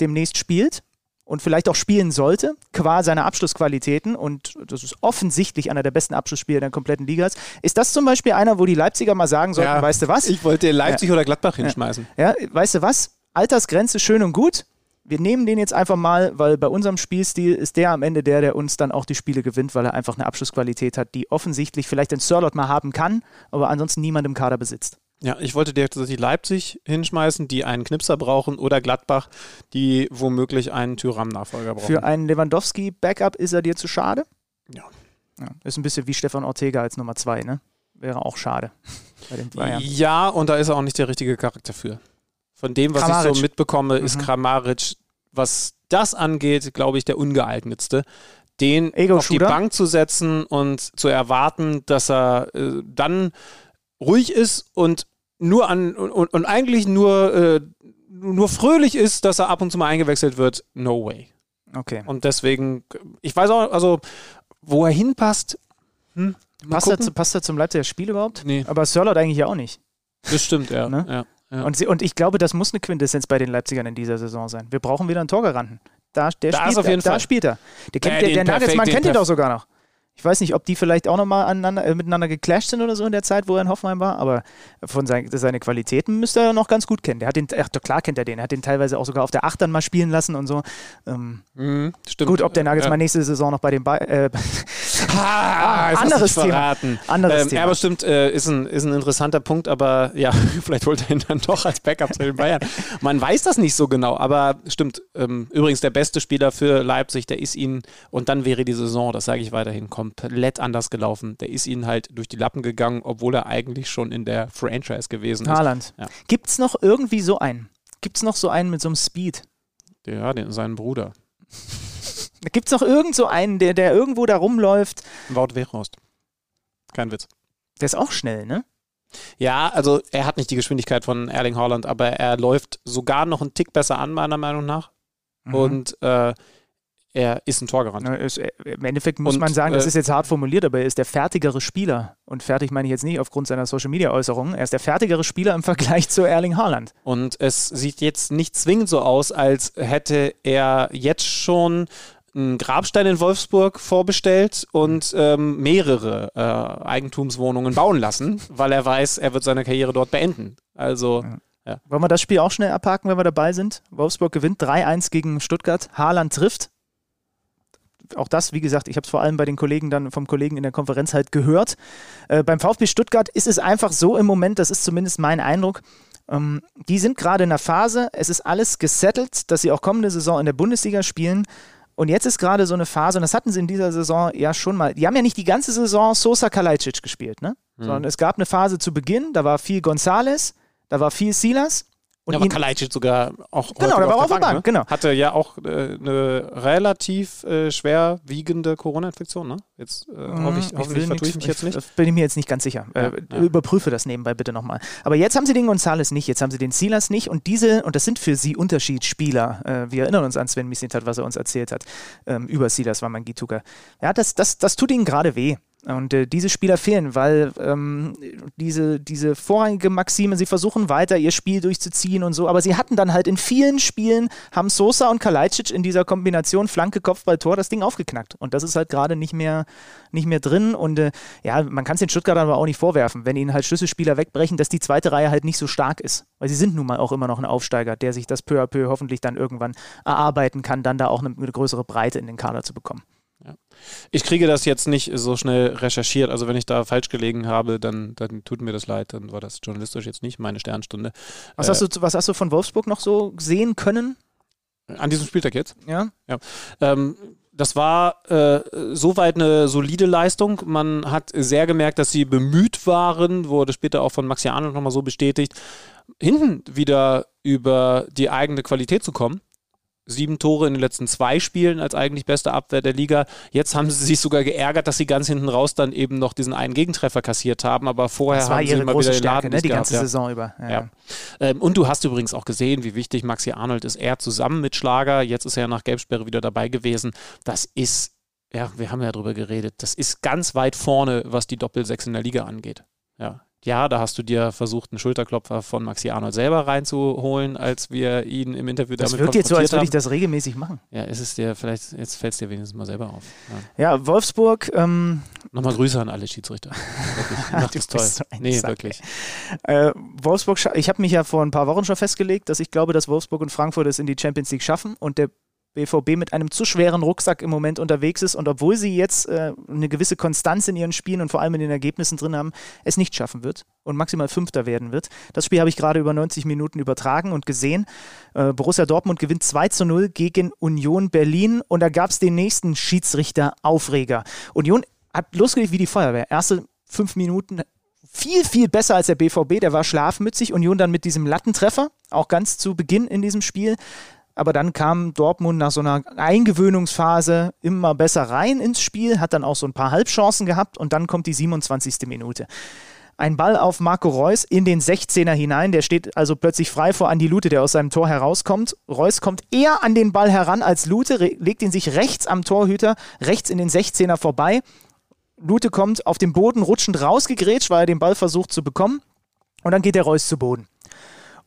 demnächst spielt und vielleicht auch spielen sollte, qua seiner Abschlussqualitäten. Und das ist offensichtlich einer der besten Abschlussspieler der kompletten Liga. Ist das zum Beispiel einer, wo die Leipziger mal sagen sollten, ja, weißt du was? Ich wollte Leipzig ja. oder Gladbach hinschmeißen. Ja, weißt du was? Altersgrenze schön und gut wir nehmen den jetzt einfach mal, weil bei unserem Spielstil ist der am Ende der, der uns dann auch die Spiele gewinnt, weil er einfach eine Abschlussqualität hat, die offensichtlich vielleicht den Sirlot mal haben kann, aber ansonsten niemand im Kader besitzt. Ja, ich wollte dir tatsächlich Leipzig hinschmeißen, die einen Knipser brauchen, oder Gladbach, die womöglich einen Tyram-Nachfolger brauchen. Für einen Lewandowski-Backup ist er dir zu schade? Ja. ja. Ist ein bisschen wie Stefan Ortega als Nummer zwei, ne? Wäre auch schade. Ja, und da ist er auch nicht der richtige Charakter für. Von dem, was Kramaric. ich so mitbekomme, ist mhm. Kramaric, was das angeht, glaube ich, der ungeeignetste. Den auf die Bank zu setzen und zu erwarten, dass er äh, dann ruhig ist und nur an und, und eigentlich nur, äh, nur fröhlich ist, dass er ab und zu mal eingewechselt wird, no way. Okay. Und deswegen, ich weiß auch, also wo er hinpasst, hm, passt, er zu, passt er zum Leipziger Spiel überhaupt? Nee. Aber Sörlot eigentlich auch nicht. Das stimmt, ja. Ne? ja. Ja. Und, sie, und ich glaube, das muss eine Quintessenz bei den Leipzigern in dieser Saison sein. Wir brauchen wieder einen Torgaranten. Da, der da spielt, auf jeden da, Fall. da spielt er. Der, kennt, ja, der, der Nagelsmann kennt ihn doch sogar noch. Ich weiß nicht, ob die vielleicht auch nochmal äh, miteinander geclasht sind oder so in der Zeit, wo er in Hoffenheim war, aber von sein, seine Qualitäten müsste er noch ganz gut kennen. Der hat den, ach, klar kennt er den, er hat den teilweise auch sogar auf der Achtern mal spielen lassen und so. Ähm, mhm, stimmt. Gut, ob der Nagelsmann ja. nächste Saison noch bei den ba äh, ah, anderes Thema. Anderes ähm, Thema. Ja, aber stimmt, äh, ist, ein, ist ein interessanter Punkt, aber ja, vielleicht holt er ihn dann doch als Backup zu den Bayern. Man weiß das nicht so genau, aber stimmt. Ähm, übrigens der beste Spieler für Leipzig, der ist ihnen, und dann wäre die Saison, das sage ich weiterhin, komplett anders gelaufen. Der ist ihnen halt durch die Lappen gegangen, obwohl er eigentlich schon in der Franchise gewesen ist. Haaland. Ja. Gibt es noch irgendwie so einen? Gibt es noch so einen mit so einem Speed? Ja, den, seinen Bruder. Gibt es noch irgend so einen, der, der irgendwo da rumläuft? Wout Weghorst. Kein Witz. Der ist auch schnell, ne? Ja, also er hat nicht die Geschwindigkeit von Erling Haaland, aber er läuft sogar noch einen Tick besser an, meiner Meinung nach. Mhm. Und äh, er ist ein Torgarant. Ist, äh, Im Endeffekt muss und, man sagen, das äh, ist jetzt hart formuliert, aber er ist der fertigere Spieler. Und fertig meine ich jetzt nicht aufgrund seiner Social Media Äußerungen. Er ist der fertigere Spieler im Vergleich zu Erling Haaland. Und es sieht jetzt nicht zwingend so aus, als hätte er jetzt schon einen Grabstein in Wolfsburg vorbestellt und ähm, mehrere äh, Eigentumswohnungen bauen lassen, weil er weiß, er wird seine Karriere dort beenden. Also. Ja. Ja. Wollen wir das Spiel auch schnell abhaken, wenn wir dabei sind? Wolfsburg gewinnt 3-1 gegen Stuttgart. Haaland trifft auch das, wie gesagt, ich habe es vor allem bei den Kollegen dann vom Kollegen in der Konferenz halt gehört. Äh, beim VfB Stuttgart ist es einfach so im Moment, das ist zumindest mein Eindruck, ähm, die sind gerade in der Phase, es ist alles gesettelt, dass sie auch kommende Saison in der Bundesliga spielen. Und jetzt ist gerade so eine Phase, und das hatten sie in dieser Saison ja schon mal. Die haben ja nicht die ganze Saison Sosa Kalajdzic gespielt, ne? Mhm. Sondern es gab eine Phase zu Beginn, da war viel Gonzales, da war viel Silas. Und ja, aber Kalajdzic sogar auch genau, der war auf der Bank, ne? genau. Hatte ja auch äh, eine relativ äh, schwerwiegende Corona-Infektion, ne? Jetzt äh, mm, hoffe ich, ich hoffentlich vertue ich mich jetzt nicht. Bin ich mir jetzt nicht ganz sicher. Ja, äh, ja. Überprüfe das nebenbei bitte nochmal. Aber jetzt haben sie den Gonzales nicht, jetzt haben sie den Silas nicht und diese, und das sind für sie Unterschiedsspieler. Äh, wir erinnern uns an Sven Mislintat, was er uns erzählt hat. Ähm, über Silas war mein Gituka. Ja, das, das, das tut ihnen gerade weh. Und äh, diese Spieler fehlen, weil ähm, diese, diese vorrangige Maxime, sie versuchen weiter ihr Spiel durchzuziehen und so, aber sie hatten dann halt in vielen Spielen, haben Sosa und Kalajdzic in dieser Kombination Flanke, Kopfball, Tor das Ding aufgeknackt. Und das ist halt gerade nicht mehr, nicht mehr drin. Und äh, ja, man kann es den Stuttgartern aber auch nicht vorwerfen, wenn ihnen halt Schlüsselspieler wegbrechen, dass die zweite Reihe halt nicht so stark ist. Weil sie sind nun mal auch immer noch ein Aufsteiger, der sich das peu à peu hoffentlich dann irgendwann erarbeiten kann, dann da auch eine, eine größere Breite in den Kader zu bekommen. Ja. Ich kriege das jetzt nicht so schnell recherchiert. Also wenn ich da falsch gelegen habe, dann, dann tut mir das leid. Dann war das journalistisch jetzt nicht meine Sternstunde. Was, äh, hast, du, was hast du von Wolfsburg noch so sehen können? An diesem Spieltag jetzt? Ja. ja. Ähm, das war äh, soweit eine solide Leistung. Man hat sehr gemerkt, dass sie bemüht waren, wurde später auch von Maxi Arnold nochmal so bestätigt, hinten wieder über die eigene Qualität zu kommen sieben Tore in den letzten zwei Spielen als eigentlich beste Abwehr der Liga. Jetzt haben sie sich sogar geärgert, dass sie ganz hinten raus dann eben noch diesen einen Gegentreffer kassiert haben, aber vorher haben sie immer wieder den Stärke, Laden ne? die gehabt, ganze ja. Saison über. Ja. Ja. Ähm, und du hast übrigens auch gesehen, wie wichtig Maxi Arnold ist. Er zusammen mit Schlager, jetzt ist er nach Gelbsperre wieder dabei gewesen. Das ist, ja, wir haben ja drüber geredet, das ist ganz weit vorne, was die Doppelsechs in der Liga angeht. Ja, ja, da hast du dir versucht, einen Schulterklopfer von Maxi Arnold selber reinzuholen, als wir ihn im Interview Das damit wirkt jetzt so, als würde ich das regelmäßig machen. Ja, ist es dir vielleicht, jetzt fällt es dir wenigstens mal selber auf. Ja. Ja, Wolfsburg, ähm, Nochmal Grüße an alle Schiedsrichter. Wirklich, macht das toll. so nee, Sack, wirklich. Äh, Wolfsburg, ich habe mich ja vor ein paar Wochen schon festgelegt, dass ich glaube, dass Wolfsburg und Frankfurt es in die Champions League schaffen und der BVB mit einem zu schweren Rucksack im Moment unterwegs ist und obwohl sie jetzt äh, eine gewisse Konstanz in ihren Spielen und vor allem in den Ergebnissen drin haben, es nicht schaffen wird und maximal Fünfter werden wird. Das Spiel habe ich gerade über 90 Minuten übertragen und gesehen. Äh, Borussia Dortmund gewinnt 2 zu 0 gegen Union Berlin und da gab es den nächsten Schiedsrichter-Aufreger. Union hat losgelegt wie die Feuerwehr. Erste fünf Minuten viel, viel besser als der BVB. Der war schlafmützig. Union dann mit diesem Lattentreffer, auch ganz zu Beginn in diesem Spiel. Aber dann kam Dortmund nach so einer Eingewöhnungsphase immer besser rein ins Spiel, hat dann auch so ein paar Halbchancen gehabt und dann kommt die 27. Minute. Ein Ball auf Marco Reus in den 16er hinein. Der steht also plötzlich frei vor Andi Lute, der aus seinem Tor herauskommt. Reus kommt eher an den Ball heran als Lute, legt ihn sich rechts am Torhüter, rechts in den 16er vorbei. Lute kommt auf dem Boden rutschend rausgegrätscht, weil er den Ball versucht zu bekommen. Und dann geht der Reus zu Boden.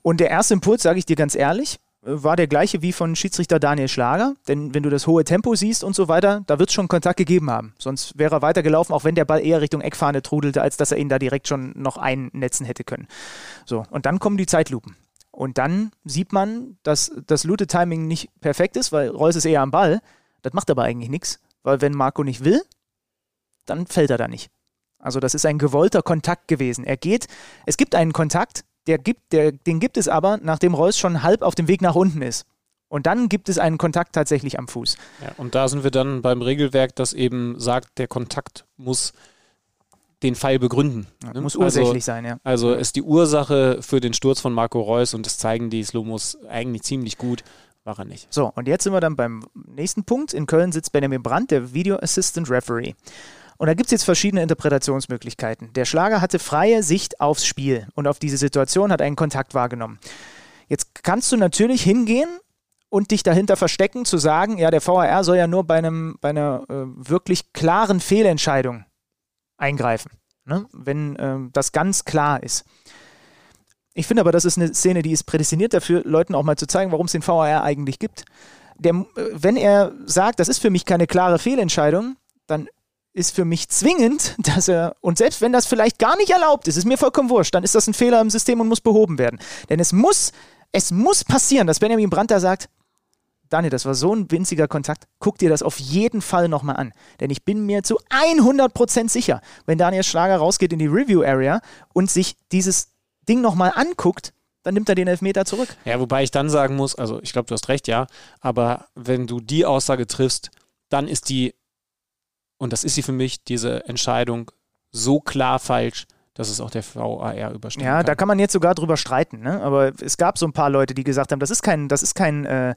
Und der erste Impuls, sage ich dir ganz ehrlich, war der gleiche wie von Schiedsrichter Daniel Schlager. Denn wenn du das hohe Tempo siehst und so weiter, da wird es schon Kontakt gegeben haben. Sonst wäre er weitergelaufen, auch wenn der Ball eher Richtung Eckfahne trudelte, als dass er ihn da direkt schon noch einnetzen hätte können. So, und dann kommen die Zeitlupen. Und dann sieht man, dass das Lute-Timing nicht perfekt ist, weil Reus ist eher am Ball. Das macht aber eigentlich nichts, weil wenn Marco nicht will, dann fällt er da nicht. Also das ist ein gewollter Kontakt gewesen. Er geht, es gibt einen Kontakt, der gibt, der, den gibt es aber, nachdem Reus schon halb auf dem Weg nach unten ist. Und dann gibt es einen Kontakt tatsächlich am Fuß. Ja, und da sind wir dann beim Regelwerk, das eben sagt, der Kontakt muss den Fall begründen. ne? Muss Also- ursächlich sein, ja. Also ist die Ursache für den Sturz von Marco Reus und das zeigen die Slomos eigentlich ziemlich gut, war er nicht. So, und jetzt sind wir dann beim nächsten Punkt. In Köln sitzt Benjamin Brandt, der Video Assistant Referee. Und da gibt es jetzt verschiedene Interpretationsmöglichkeiten. Der Schlager hatte freie Sicht aufs Spiel und auf diese Situation hat einen Kontakt wahrgenommen. Jetzt kannst du natürlich hingehen und dich dahinter verstecken, zu sagen, ja, der VAR soll ja nur bei, einem, bei einer äh, wirklich klaren Fehlentscheidung eingreifen, ne? wenn ähm, das ganz klar ist. Ich finde aber, das ist eine Szene, die ist prädestiniert dafür, Leuten auch mal zu zeigen, warum es den VAR eigentlich gibt. Der, äh, wenn er sagt, das ist für mich keine klare Fehlentscheidung, dann ist für mich zwingend, dass er, und selbst wenn das vielleicht gar nicht erlaubt ist, ist mir vollkommen wurscht, dann ist das ein Fehler im System und muss behoben werden. Denn es muss, es muss passieren, dass Benjamin Brandt da sagt, Daniel, das war so ein winziger Kontakt. Guck dir das auf jeden Fall nochmal an. Denn ich bin mir zu 100% sicher, wenn Daniel Schlager rausgeht in die Review-Area und sich dieses Ding nochmal anguckt, dann nimmt er den Elfmeter zurück. Ja, wobei ich dann sagen muss, also ich glaube, du hast recht, ja, aber wenn du die Aussage triffst, dann ist die, und das ist sie für mich, diese Entscheidung so klar falsch, dass es auch der VAR überstimmen Ja, kann. da kann man jetzt sogar drüber streiten, ne? aber es gab so ein paar Leute, die gesagt haben, das ist kein, das ist kein, äh,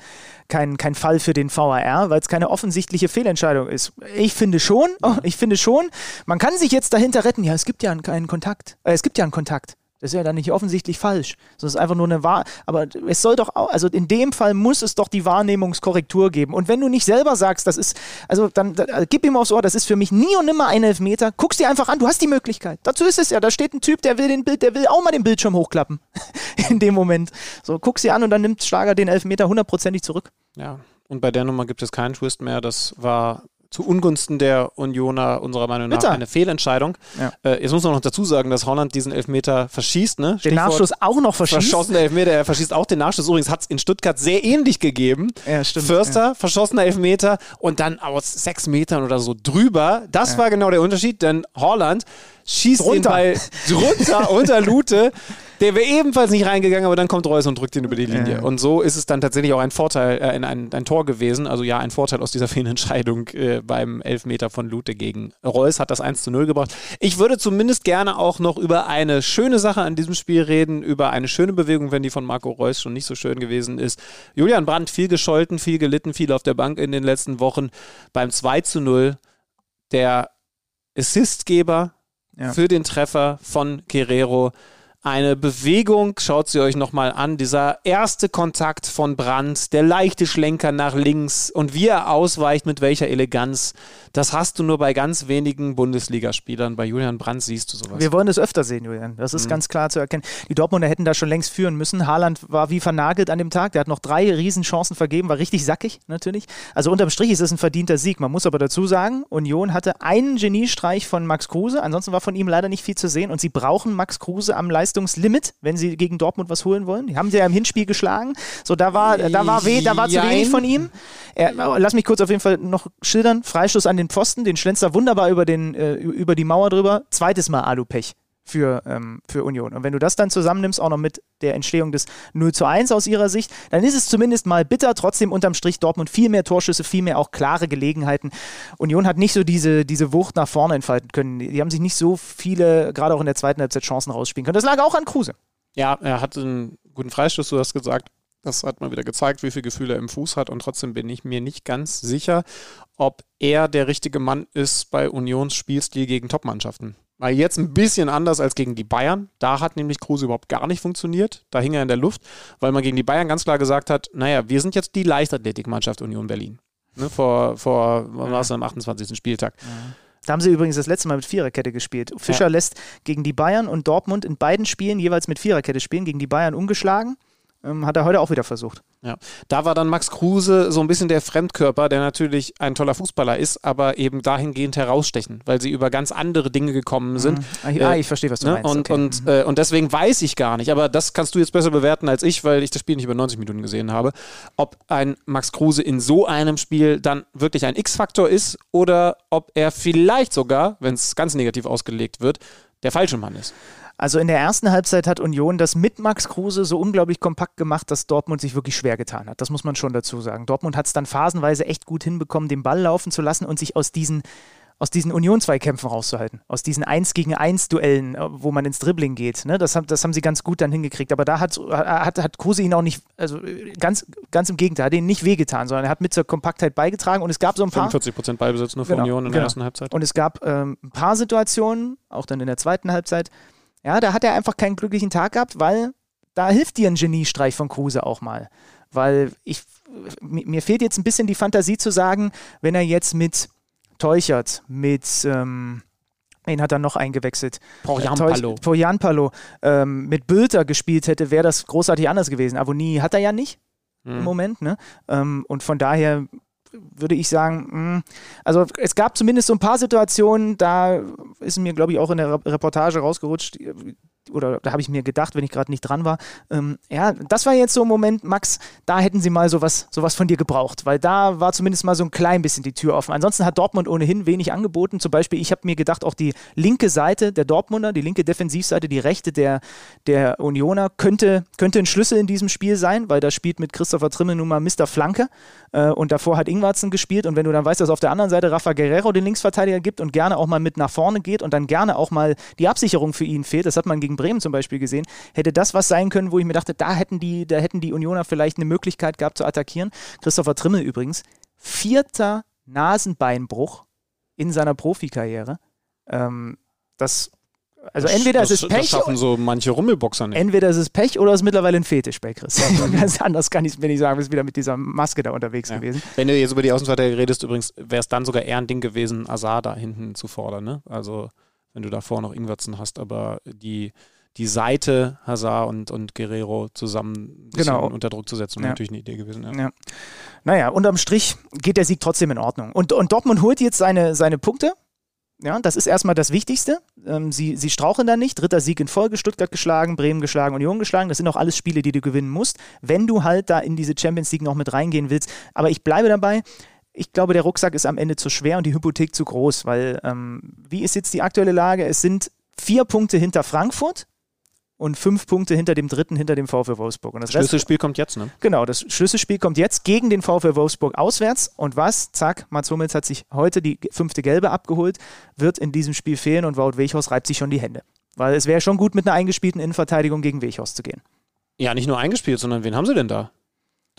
kein, kein Fall für den VAR, weil es keine offensichtliche Fehlentscheidung ist. Ich finde schon, oh, ich finde schon, man kann sich jetzt dahinter retten, ja, es gibt ja einen, keinen Kontakt, äh, es gibt ja einen Kontakt. Das ist ja dann nicht offensichtlich falsch. Das ist einfach nur eine Wahr. Aber es soll doch auch, also in dem Fall muss es doch die Wahrnehmungskorrektur geben. Und wenn du nicht selber sagst, das ist, also dann, dann äh, gib ihm aufs Ohr, das ist für mich nie und nimmer ein Elfmeter. Guck's dir einfach an, du hast die Möglichkeit. Dazu ist es ja. Da steht ein Typ, der will den Bild, der will auch mal den Bildschirm hochklappen. in dem Moment. So, guck's dir an und dann nimmt Schlager den Elfmeter hundertprozentig zurück. Ja. Und bei der Nummer gibt es keinen Twist mehr. Das war zu Ungunsten der Unioner unserer Meinung nach Bitter. eine Fehlentscheidung. Ja. Äh, jetzt muss man noch dazu sagen, dass Holland diesen Elfmeter verschießt. Ne? Den Stichwort Nachschuss auch noch verschießt. Verschossener Elfmeter, er verschießt auch den Nachschuss. Übrigens hat es in Stuttgart sehr ähnlich gegeben. Ja, stimmt, Förster, verschossener Elfmeter und dann aus sechs Metern oder so drüber. Das war genau der Unterschied, denn Holland schießt den Drunter. Ball drunter unter Lute. Der wäre ebenfalls nicht reingegangen, aber dann kommt Reus und drückt ihn über die Linie. Ja. Und so ist es dann tatsächlich auch ein Vorteil, äh, ein, ein, ein Tor gewesen. Also ja, ein Vorteil aus dieser Fehlentscheidung äh, beim Elfmeter von Lute gegen Reus hat das 1 zu 0 gebracht. Ich würde zumindest gerne auch noch über eine schöne Sache an diesem Spiel reden, über eine schöne Bewegung, wenn die von Marco Reus schon nicht so schön gewesen ist. Julian Brandt viel gescholten, viel gelitten, viel auf der Bank in den letzten Wochen. Beim 2 zu 0 der Assistgeber Ja. für den Treffer von Guerrero. Eine Bewegung, schaut sie euch nochmal an. Dieser erste Kontakt von Brandt, der leichte Schlenker nach links und wie er ausweicht, mit welcher Eleganz. Das hast du nur bei ganz wenigen Bundesligaspielern. Bei Julian Brandt siehst du sowas. Wir wollen es öfter sehen, Julian. Das Mhm. ist ganz klar zu erkennen. Die Dortmunder hätten da schon längst führen müssen. Haaland war wie vernagelt an dem Tag. Der hat noch drei Riesenchancen vergeben, war richtig sackig natürlich. Also unterm Strich ist es ein verdienter Sieg. Man muss aber dazu sagen, Union hatte einen Geniestreich von Max Kruse. Ansonsten war von ihm leider nicht viel zu sehen. Und sie brauchen Max Kruse am Leistungslimit, wenn sie gegen Dortmund was holen wollen. Die haben sie ja im Hinspiel geschlagen. So, da war, da war, weh, da war zu wenig von ihm. Er, lass mich kurz auf jeden Fall noch schildern. Freistoß an den Pfosten, den schlänzt er wunderbar über, den, äh, über die Mauer drüber. Zweites Mal Alupech für, ähm, für Union. Und wenn du das dann zusammennimmst, auch noch mit der Entstehung des 0 zu 1 aus ihrer Sicht, dann ist es zumindest mal bitter. Trotzdem unterm Strich Dortmund viel mehr Torschüsse, viel mehr auch klare Gelegenheiten. Union hat nicht so diese, diese Wucht nach vorne entfalten können. Die haben sich nicht so viele, gerade auch in der zweiten Halbzeit, Chancen rausspielen können. Das lag auch an Kruse. Ja, er hat einen guten Freistoß, du hast gesagt. Das hat mal wieder gezeigt, wie viel Gefühl er im Fuß hat. Und trotzdem bin ich mir nicht ganz sicher, ob er der richtige Mann ist bei Unions Spielstil gegen Topmannschaften. Weil jetzt ein bisschen anders als gegen die Bayern. Da hat nämlich Kruse überhaupt gar nicht funktioniert. Da hing er in der Luft, weil man gegen die Bayern ganz klar gesagt hat, naja, wir sind jetzt die Leichtathletikmannschaft Union Berlin. Ne, vor, vor, wann war es am 28. Spieltag. Da haben sie übrigens das letzte Mal mit Viererkette gespielt. Fischer Ja. lässt gegen die Bayern und Dortmund in beiden Spielen jeweils mit Viererkette spielen, gegen die Bayern ungeschlagen. Ähm, hat er heute auch wieder versucht. Ja, da war dann Max Kruse so ein bisschen der Fremdkörper, der natürlich ein toller Fußballer ist, aber eben dahingehend herausstechen, weil sie über ganz andere Dinge gekommen sind. Ah, ich- ah, ich verstehe, was du ne? meinst. Und, Okay. und, äh, und deswegen weiß ich gar nicht, aber das kannst du jetzt besser bewerten als ich, weil ich das Spiel nicht über 90 Minuten gesehen habe, ob ein Max Kruse in so einem Spiel dann wirklich ein X-Faktor ist oder ob er vielleicht sogar, wenn es ganz negativ ausgelegt wird, der falsche Mann ist. Also in der ersten Halbzeit hat Union das mit Max Kruse so unglaublich kompakt gemacht, dass Dortmund sich wirklich schwer getan hat. Das muss man schon dazu sagen. Dortmund hat es dann phasenweise echt gut hinbekommen, den Ball laufen zu lassen und sich aus diesen aus diesen Union-Zweikämpfen rauszuhalten, aus diesen 1 gegen 1 Duellen, äh, wo man ins Dribbling geht. Ne? Das, haben, das haben sie ganz gut dann hingekriegt. Aber da hat, hat, hat Kruse ihn auch nicht, also ganz, ganz im Gegenteil, hat ihn nicht wehgetan, sondern er hat mit zur Kompaktheit beigetragen und es gab so ein paar. 45% Ballbesitz nur für Genau, Union in der genau. ersten Halbzeit. Und es gab ähm, ein paar Situationen, auch dann in der zweiten Halbzeit, ja, da hat er einfach keinen glücklichen Tag gehabt, weil da hilft dir ein Geniestreich von Kruse auch mal. Weil ich, mi- mir fehlt jetzt ein bisschen die Fantasie zu sagen, wenn er jetzt mit Teuchert, mit, ähm, wen hat er noch eingewechselt? Porjanpalo. Teuch- Porjanpalo, ähm, mit Bülter gespielt hätte, wäre das großartig anders gewesen. Avoni hat er ja nicht Mhm. im Moment. Ne? Ähm, und von daher würde ich sagen, mh, also es gab zumindest so ein paar Situationen, da ist mir, glaube ich, auch in der Re- Reportage rausgerutscht, oder da habe ich mir gedacht, wenn ich gerade nicht dran war, ähm, ja, das war jetzt so ein Moment, Max, da hätten sie mal sowas, sowas von dir gebraucht, weil da war zumindest mal so ein klein bisschen die Tür offen. Ansonsten hat Dortmund ohnehin wenig angeboten. Zum Beispiel, ich habe mir gedacht, auch die linke Seite der Dortmunder, die linke Defensivseite, die rechte der, der Unioner, könnte, könnte ein Schlüssel in diesem Spiel sein, weil da spielt mit Christopher Trimmel nun mal Mr. Flanke äh, und davor hat Ingwarzen gespielt und wenn du dann weißt, dass auf der anderen Seite Rafa Guerrero den Linksverteidiger gibt und gerne auch mal mit nach vorne geht und dann gerne auch mal die Absicherung für ihn fehlt, das hat man gegen Bremen zum Beispiel gesehen, hätte das was sein können, wo ich mir dachte, da hätten die, da hätten die Unioner vielleicht eine Möglichkeit gehabt zu attackieren. Christopher Trimmel übrigens, vierter Nasenbeinbruch in seiner Profikarriere. Ähm, das Also entweder das, es ist Das Pech, schaffen so manche Rummelboxer nicht. entweder es ist Pech oder es ist mittlerweile ein Fetisch bei Chris. Ganz anders kann ich es mir nicht sagen. Du bist wieder mit dieser Maske da unterwegs Ja. gewesen. Wenn du jetzt über die Außenverteidiger redest, übrigens, wäre es dann sogar eher ein Ding gewesen, Azar da hinten zu fordern. Ne? Also, wenn du davor noch Ingwertsen hast, aber die, die Seite Hazard und, und Guerrero zusammen Genau. unter Druck zu setzen, wäre Ja. natürlich eine Idee gewesen. Ja. Ja. Naja, unterm Strich geht der Sieg trotzdem in Ordnung. Und, und Dortmund holt jetzt seine, seine Punkte. Ja, das ist erstmal das Wichtigste. Ähm, sie, sie strauchen da nicht. Dritter Sieg in Folge, Stuttgart geschlagen, Bremen geschlagen, Union geschlagen. Das sind auch alles Spiele, die du gewinnen musst, wenn du halt da in diese Champions League noch mit reingehen willst. Aber ich bleibe dabei. Ich glaube, der Rucksack ist am Ende zu schwer und die Hypothek zu groß, weil ähm, wie ist jetzt die aktuelle Lage? Es sind vier Punkte hinter Frankfurt und fünf Punkte hinter dem dritten, hinter dem VfL Wolfsburg. Und das Rest, Schlüsselspiel kommt jetzt, ne? Genau, das Schlüsselspiel kommt jetzt gegen den VfL Wolfsburg auswärts. Und was? Zack, Mats Hummels hat sich heute die fünfte Gelbe abgeholt, wird in diesem Spiel fehlen und Wout Weghorst reibt sich schon die Hände. Weil es wäre schon gut, mit einer eingespielten Innenverteidigung gegen Weghorst zu gehen. Ja, nicht nur eingespielt, sondern wen haben sie denn da?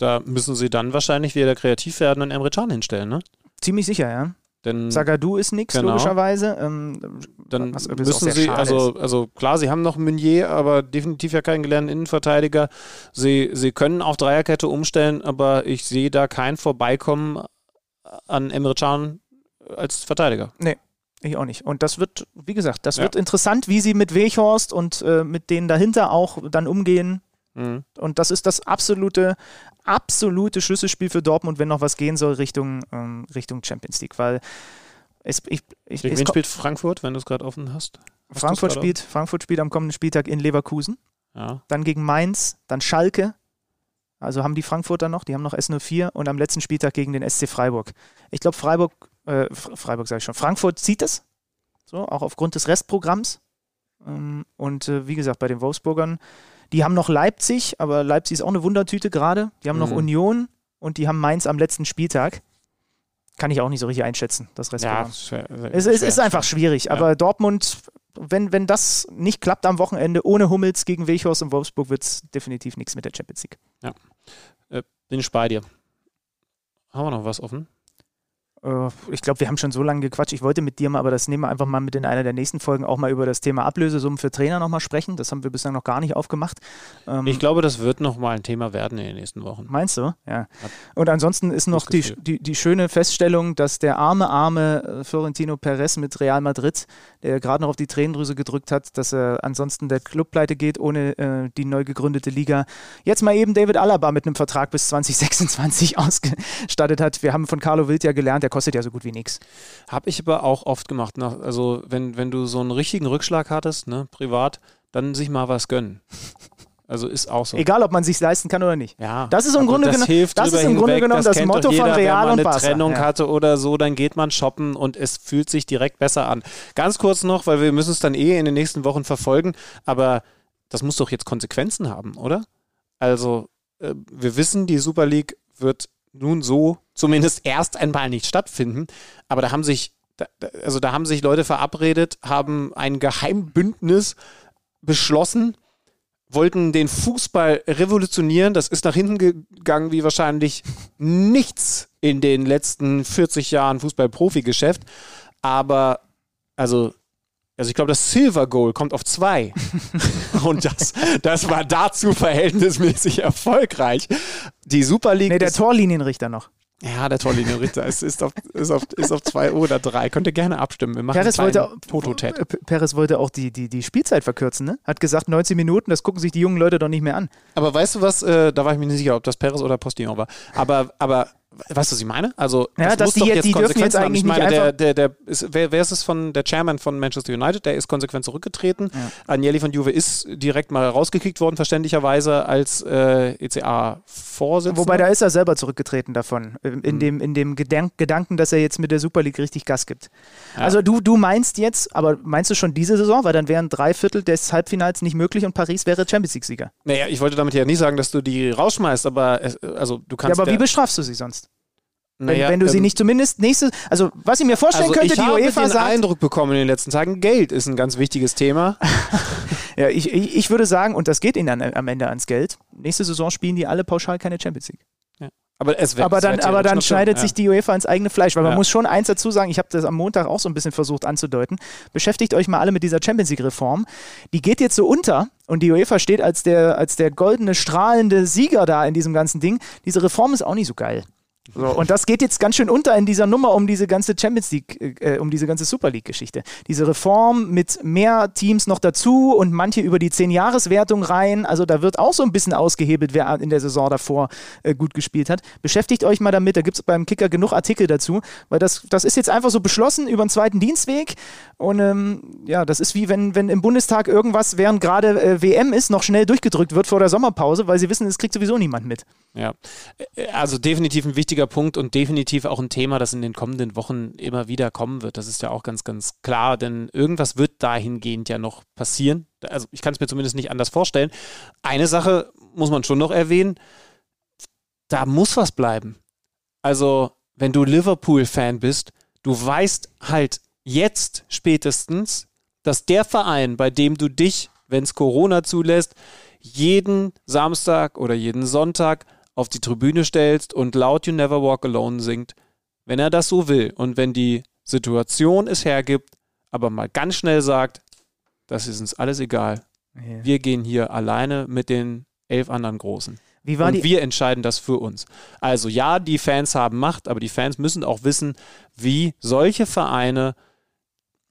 Da müssen sie dann wahrscheinlich wieder kreativ werden und Emre Can hinstellen, ne? Ziemlich sicher, ja. Denn Sagadu ist nix, Genau. logischerweise. Ähm, dann müssen sie, also, also klar, sie haben noch Meunier, aber definitiv ja keinen gelernten Innenverteidiger. Sie, sie können auf Dreierkette umstellen, aber ich sehe da kein Vorbeikommen an Emre Can als Verteidiger. Ich auch nicht. Und das wird, wie gesagt, das Ja. wird interessant, wie sie mit Weghorst und äh, mit denen dahinter auch dann umgehen. Mhm. Und das ist das absolute, absolute Schlüsselspiel für Dortmund, wenn noch was gehen soll Richtung, ähm, Richtung Champions League. Weil es, ich, ich, wen spielt Frankfurt, wenn du es gerade offen hast? Hast Frankfurt spielt, Frankfurt spielt am kommenden Spieltag in Leverkusen? Ja. dann gegen Mainz, dann Schalke. Also haben die Frankfurter noch, die haben noch S04 und am letzten Spieltag gegen den SC Freiburg. Ich glaube, Freiburg, äh, Fre- Freiburg sage ich schon, Frankfurt zieht es, so, auch aufgrund des Restprogramms. Ähm, und äh, wie gesagt, bei den Wolfsburgern, die haben noch Leipzig, aber Leipzig ist auch eine Wundertüte gerade. Die haben noch Mhm. Union und die haben Mainz am letzten Spieltag. Kann ich auch nicht so richtig einschätzen, das Ja, Restprogramm. schwer, Es, schwer, ist einfach schwierig, Ja. aber Dortmund, wenn, wenn das nicht klappt am Wochenende ohne Hummels gegen Weghorst und Wolfsburg, wird es definitiv nichts mit der Champions League. Bin ich bei dir. Haben wir noch was offen? Äh, ich glaube, wir haben schon so lange gequatscht. Ich wollte mit dir mal, aber das nehmen wir einfach mal mit in einer der nächsten Folgen auch mal über das Thema Ablösesummen für Trainer nochmal sprechen. Das haben wir bislang noch gar nicht aufgemacht. Ähm, Ich glaube, das wird noch mal ein Thema werden in den nächsten Wochen. Meinst du? Ja. Und ansonsten ist noch die, die, die schöne Feststellung, dass der arme, arme äh, Florentino Perez mit Real Madrid, der gerade noch auf die Tränendrüse gedrückt hat, dass er ansonsten der Club pleite geht ohne äh, die neu gegründete Liga, jetzt mal eben David Alaba mit einem Vertrag bis 2026 ausgestattet hat. Wir haben von Carlo Wild ja gelernt, der kostet ja so gut wie nichts. Habe ich aber auch oft gemacht. Nach, also, wenn, wenn du so einen richtigen Rückschlag hattest, ne, privat, dann sich mal was gönnen. Also ist auch so. Egal, ob man sich leisten kann oder nicht. Ja, Das ist im Grunde das genommen- das ist im Grunde hinweg, genommen das kennt Motto doch von jeder, Real wenn man und eine Barca, Trennung ja. hatte oder so, dann geht man shoppen und es fühlt sich direkt besser an. Ganz kurz noch, weil wir müssen es dann eh in den nächsten Wochen verfolgen, aber das muss doch jetzt Konsequenzen haben, oder? Also, äh, wir wissen, die Super League wird nun so zumindest erst einmal nicht stattfinden, aber da haben sich also da haben sich Leute verabredet, haben ein Geheimbündnis beschlossen, wollten den Fußball revolutionieren. Das ist nach hinten gegangen wie wahrscheinlich nichts in den letzten 40 Jahren Fußball-Profi-Geschäft. Aber, also, also ich glaube, das Silver Goal kommt auf zwei. Und das, das war dazu verhältnismäßig erfolgreich. Die Super League. Nee, der Torlinienrichter noch. Ja, der Torlinienrichter ist, ist, auf, ist, auf, ist auf zwei oder drei. Könnt ihr gerne abstimmen. Wir machen einen wollte, kleinen Tototet. P- Perez wollte auch die, die, die Spielzeit verkürzen, ne? Hat gesagt, 90 Minuten, das gucken sich die jungen Leute doch nicht mehr an. Aber weißt du was, äh, da war ich mir nicht sicher, ob das Perez oder Postillon war. Aber, aber weißt du, was ich meine? Also, Ja, dass muss die doch jetzt- die Konsequenzen haben. Ich meine, der, der, der ist, wer, wer ist es von, der Chairman von Manchester United, der ist konsequent zurückgetreten. Agnelli von Juve ist direkt mal rausgekickt worden, verständlicherweise, als äh, ECA-Vorsitzender. Wobei da ist er selber zurückgetreten davon, äh, Mhm. in dem, in dem Gedank Gedanken, dass er jetzt mit der Super League richtig Gas gibt. Also du, du meinst jetzt, aber meinst du schon diese Saison? Weil dann wären drei Viertel des Halbfinals nicht möglich und Paris wäre Champions League-Sieger. Naja, ich wollte damit ja nicht sagen, dass du die rausschmeißt, aber also du Ja, kannst. aber wie ja- bestrafst du sie sonst? Wenn, naja, wenn du sie ähm, nicht zumindest nächste, also was ich mir vorstellen Also könnte, ich die habe UEFA den sagt, Eindruck bekommen in den letzten Tagen, Geld ist ein ganz wichtiges Thema. ja, ich, ich, ich würde sagen, und das geht ihnen dann am Ende ans Geld, nächste Saison spielen die alle pauschal keine Champions League. Aber, es wär, aber es dann, aber dann schneidet so, sich die UEFA ins eigene Fleisch. Weil man Ja. muss schon eins dazu sagen, ich habe das am Montag auch so ein bisschen versucht anzudeuten. Beschäftigt euch mal alle mit dieser Champions League-Reform. Die geht jetzt so unter und die UEFA steht als der, als der goldene, strahlende Sieger da in diesem ganzen Ding. Diese Reform ist auch nicht so geil. So, und das geht jetzt ganz schön unter in dieser Nummer um diese ganze Champions League, äh, um diese ganze Super League-Geschichte. Diese Reform mit mehr Teams noch dazu und manche über die 10-Jahres-Wertung rein. Also da wird auch so ein bisschen ausgehebelt, wer in der Saison davor äh, gut gespielt hat. Beschäftigt euch mal damit, da gibt es beim Kicker genug Artikel dazu, weil das, das ist jetzt einfach so beschlossen über den zweiten Dienstweg. Und ähm, ja, das ist wie wenn, wenn im Bundestag irgendwas, während gerade äh, WM ist, noch schnell durchgedrückt wird vor der Sommerpause, weil sie wissen, es kriegt sowieso niemand mit. Ja, Äh, also definitiv ein wichtiger Punkt und definitiv auch ein Thema, das in den kommenden Wochen immer wieder kommen wird. Das ist ja auch ganz, ganz klar, denn irgendwas wird dahingehend ja noch passieren. Also ich kann es mir zumindest nicht anders vorstellen. Eine Sache muss man schon noch erwähnen, da muss was bleiben. Also wenn du Liverpool-Fan bist, du weißt halt jetzt spätestens, dass der Verein, bei dem du dich, wenn es Corona zulässt, jeden Samstag oder jeden Sonntag auf die Tribüne stellst und laut You Never Walk Alone singt, wenn er das so will und wenn die Situation es hergibt, aber mal ganz schnell sagt, das ist uns alles egal. Wir gehen hier alleine mit den elf anderen Großen. Wie war und wir entscheiden das für uns. Also ja, die Fans haben Macht, aber die Fans müssen auch wissen, wie solche Vereine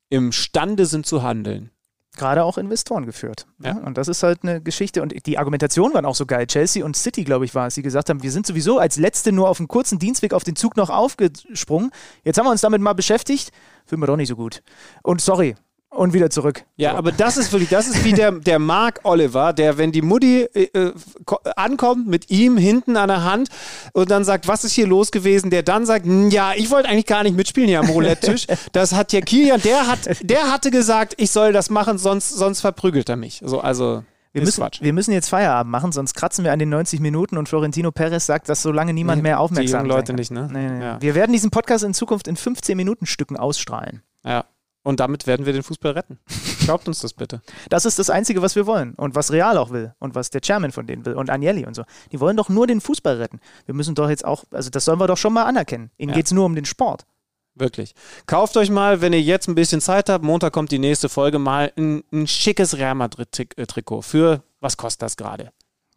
imstande sind zu handeln. Gerade auch Investoren geführt. Ja. Und das ist halt eine Geschichte. Und die Argumentation waren auch so geil. Chelsea und City, glaube ich, war es, die gesagt haben, wir sind sowieso als Letzte nur auf einem kurzen Dienstweg auf den Zug noch aufgesprungen. Jetzt haben wir uns damit mal beschäftigt. Finden wir doch nicht so gut. Und sorry. Und wieder zurück. Ja, So. aber das ist wirklich, das ist wie der, der Mark Oliver, der, wenn die Mutti äh, äh, ko- ankommt mit ihm hinten an der Hand und dann sagt, was ist hier los gewesen, der dann sagt, "Hm, ja, ich wollte eigentlich gar nicht mitspielen hier am Roulette-Tisch. Das hat ja Kilian, der hat, der hatte gesagt, ich soll das machen, sonst, sonst verprügelt er mich. So, also, Wir ist müssen, Quatsch. wir müssen jetzt Feierabend machen, sonst kratzen wir an den 90 Minuten und Florentino Perez sagt, dass so lange niemand Nee, mehr die aufmerksam jungen sein Leute kann. nicht, ne? Nee, nee. Ja. Wir werden diesen Podcast in Zukunft in 15 Minuten Stücken ausstrahlen. Ja. Und damit werden wir den Fußball retten. Glaubt uns das bitte. Das ist das Einzige, was wir wollen und was Real auch will und was der Chairman von denen will und Agnelli und so. Die wollen doch nur den Fußball retten. Wir müssen doch jetzt auch, also das sollen wir doch schon mal anerkennen. Ihnen Ja. geht es nur um den Sport. Wirklich. Kauft euch mal, wenn ihr jetzt ein bisschen Zeit habt, Montag kommt die nächste Folge, mal ein, ein schickes Real Madrid-Trikot. Für, was kostet das gerade?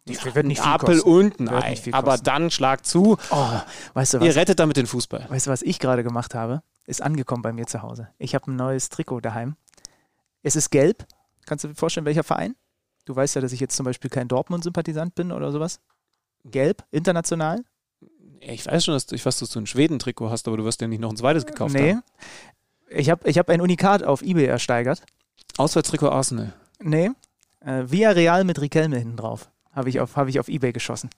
Wir werden nicht viel Apel kosten. und ein Wird Ei. Aber dann schlag zu. Oh, weißt du Ihr was? rettet damit den Fußball. Weißt du, was ich gerade gemacht habe? Ist angekommen bei mir zu Hause. Ich habe ein neues Trikot daheim. Es ist gelb. Kannst du dir vorstellen, welcher Verein? Du weißt ja, dass ich jetzt zum Beispiel kein Dortmund-Sympathisant bin oder sowas. Gelb, international? Ich weiß schon, dass du, ich weiß, dass du ein Schweden-Trikot hast, aber du wirst dir nicht noch ein zweites gekauft nee. haben. Ich habe ich hab ein Unikat auf Ebay ersteigert. Auswärtstrikot Arsenal. Nee. Äh, Via Real mit Riquelme hinten drauf. Habe ich, auf- hab ich auf Ebay geschossen.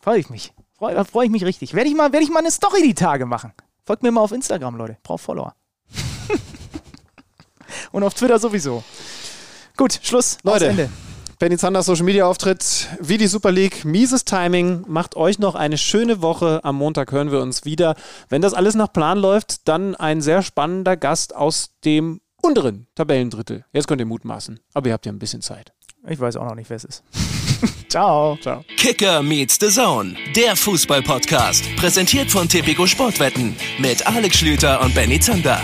Freue ich mich. Freue freu ich mich richtig. Werde ich, mal, werd ich mal eine Story die Tage machen. Folgt mir mal auf Instagram, Leute. Braucht Follower. Und auf Twitter sowieso. Gut, Schluss. Leute. Ende. Benny Zanders Social Media Auftritt wie die Super League. Mieses Timing. Macht euch noch eine schöne Woche. Am Montag hören wir uns wieder. Wenn das alles nach Plan läuft, dann ein sehr spannender Gast aus dem unteren Tabellendrittel. Jetzt könnt ihr mutmaßen. Aber ihr habt ja ein bisschen Zeit. Ich weiß auch noch nicht, wer es ist. Ciao. Ciao. Kicker meets the Zone, der Fußball-Podcast. Präsentiert von Tipico Sportwetten mit Alex Schlüter und Benny Zander.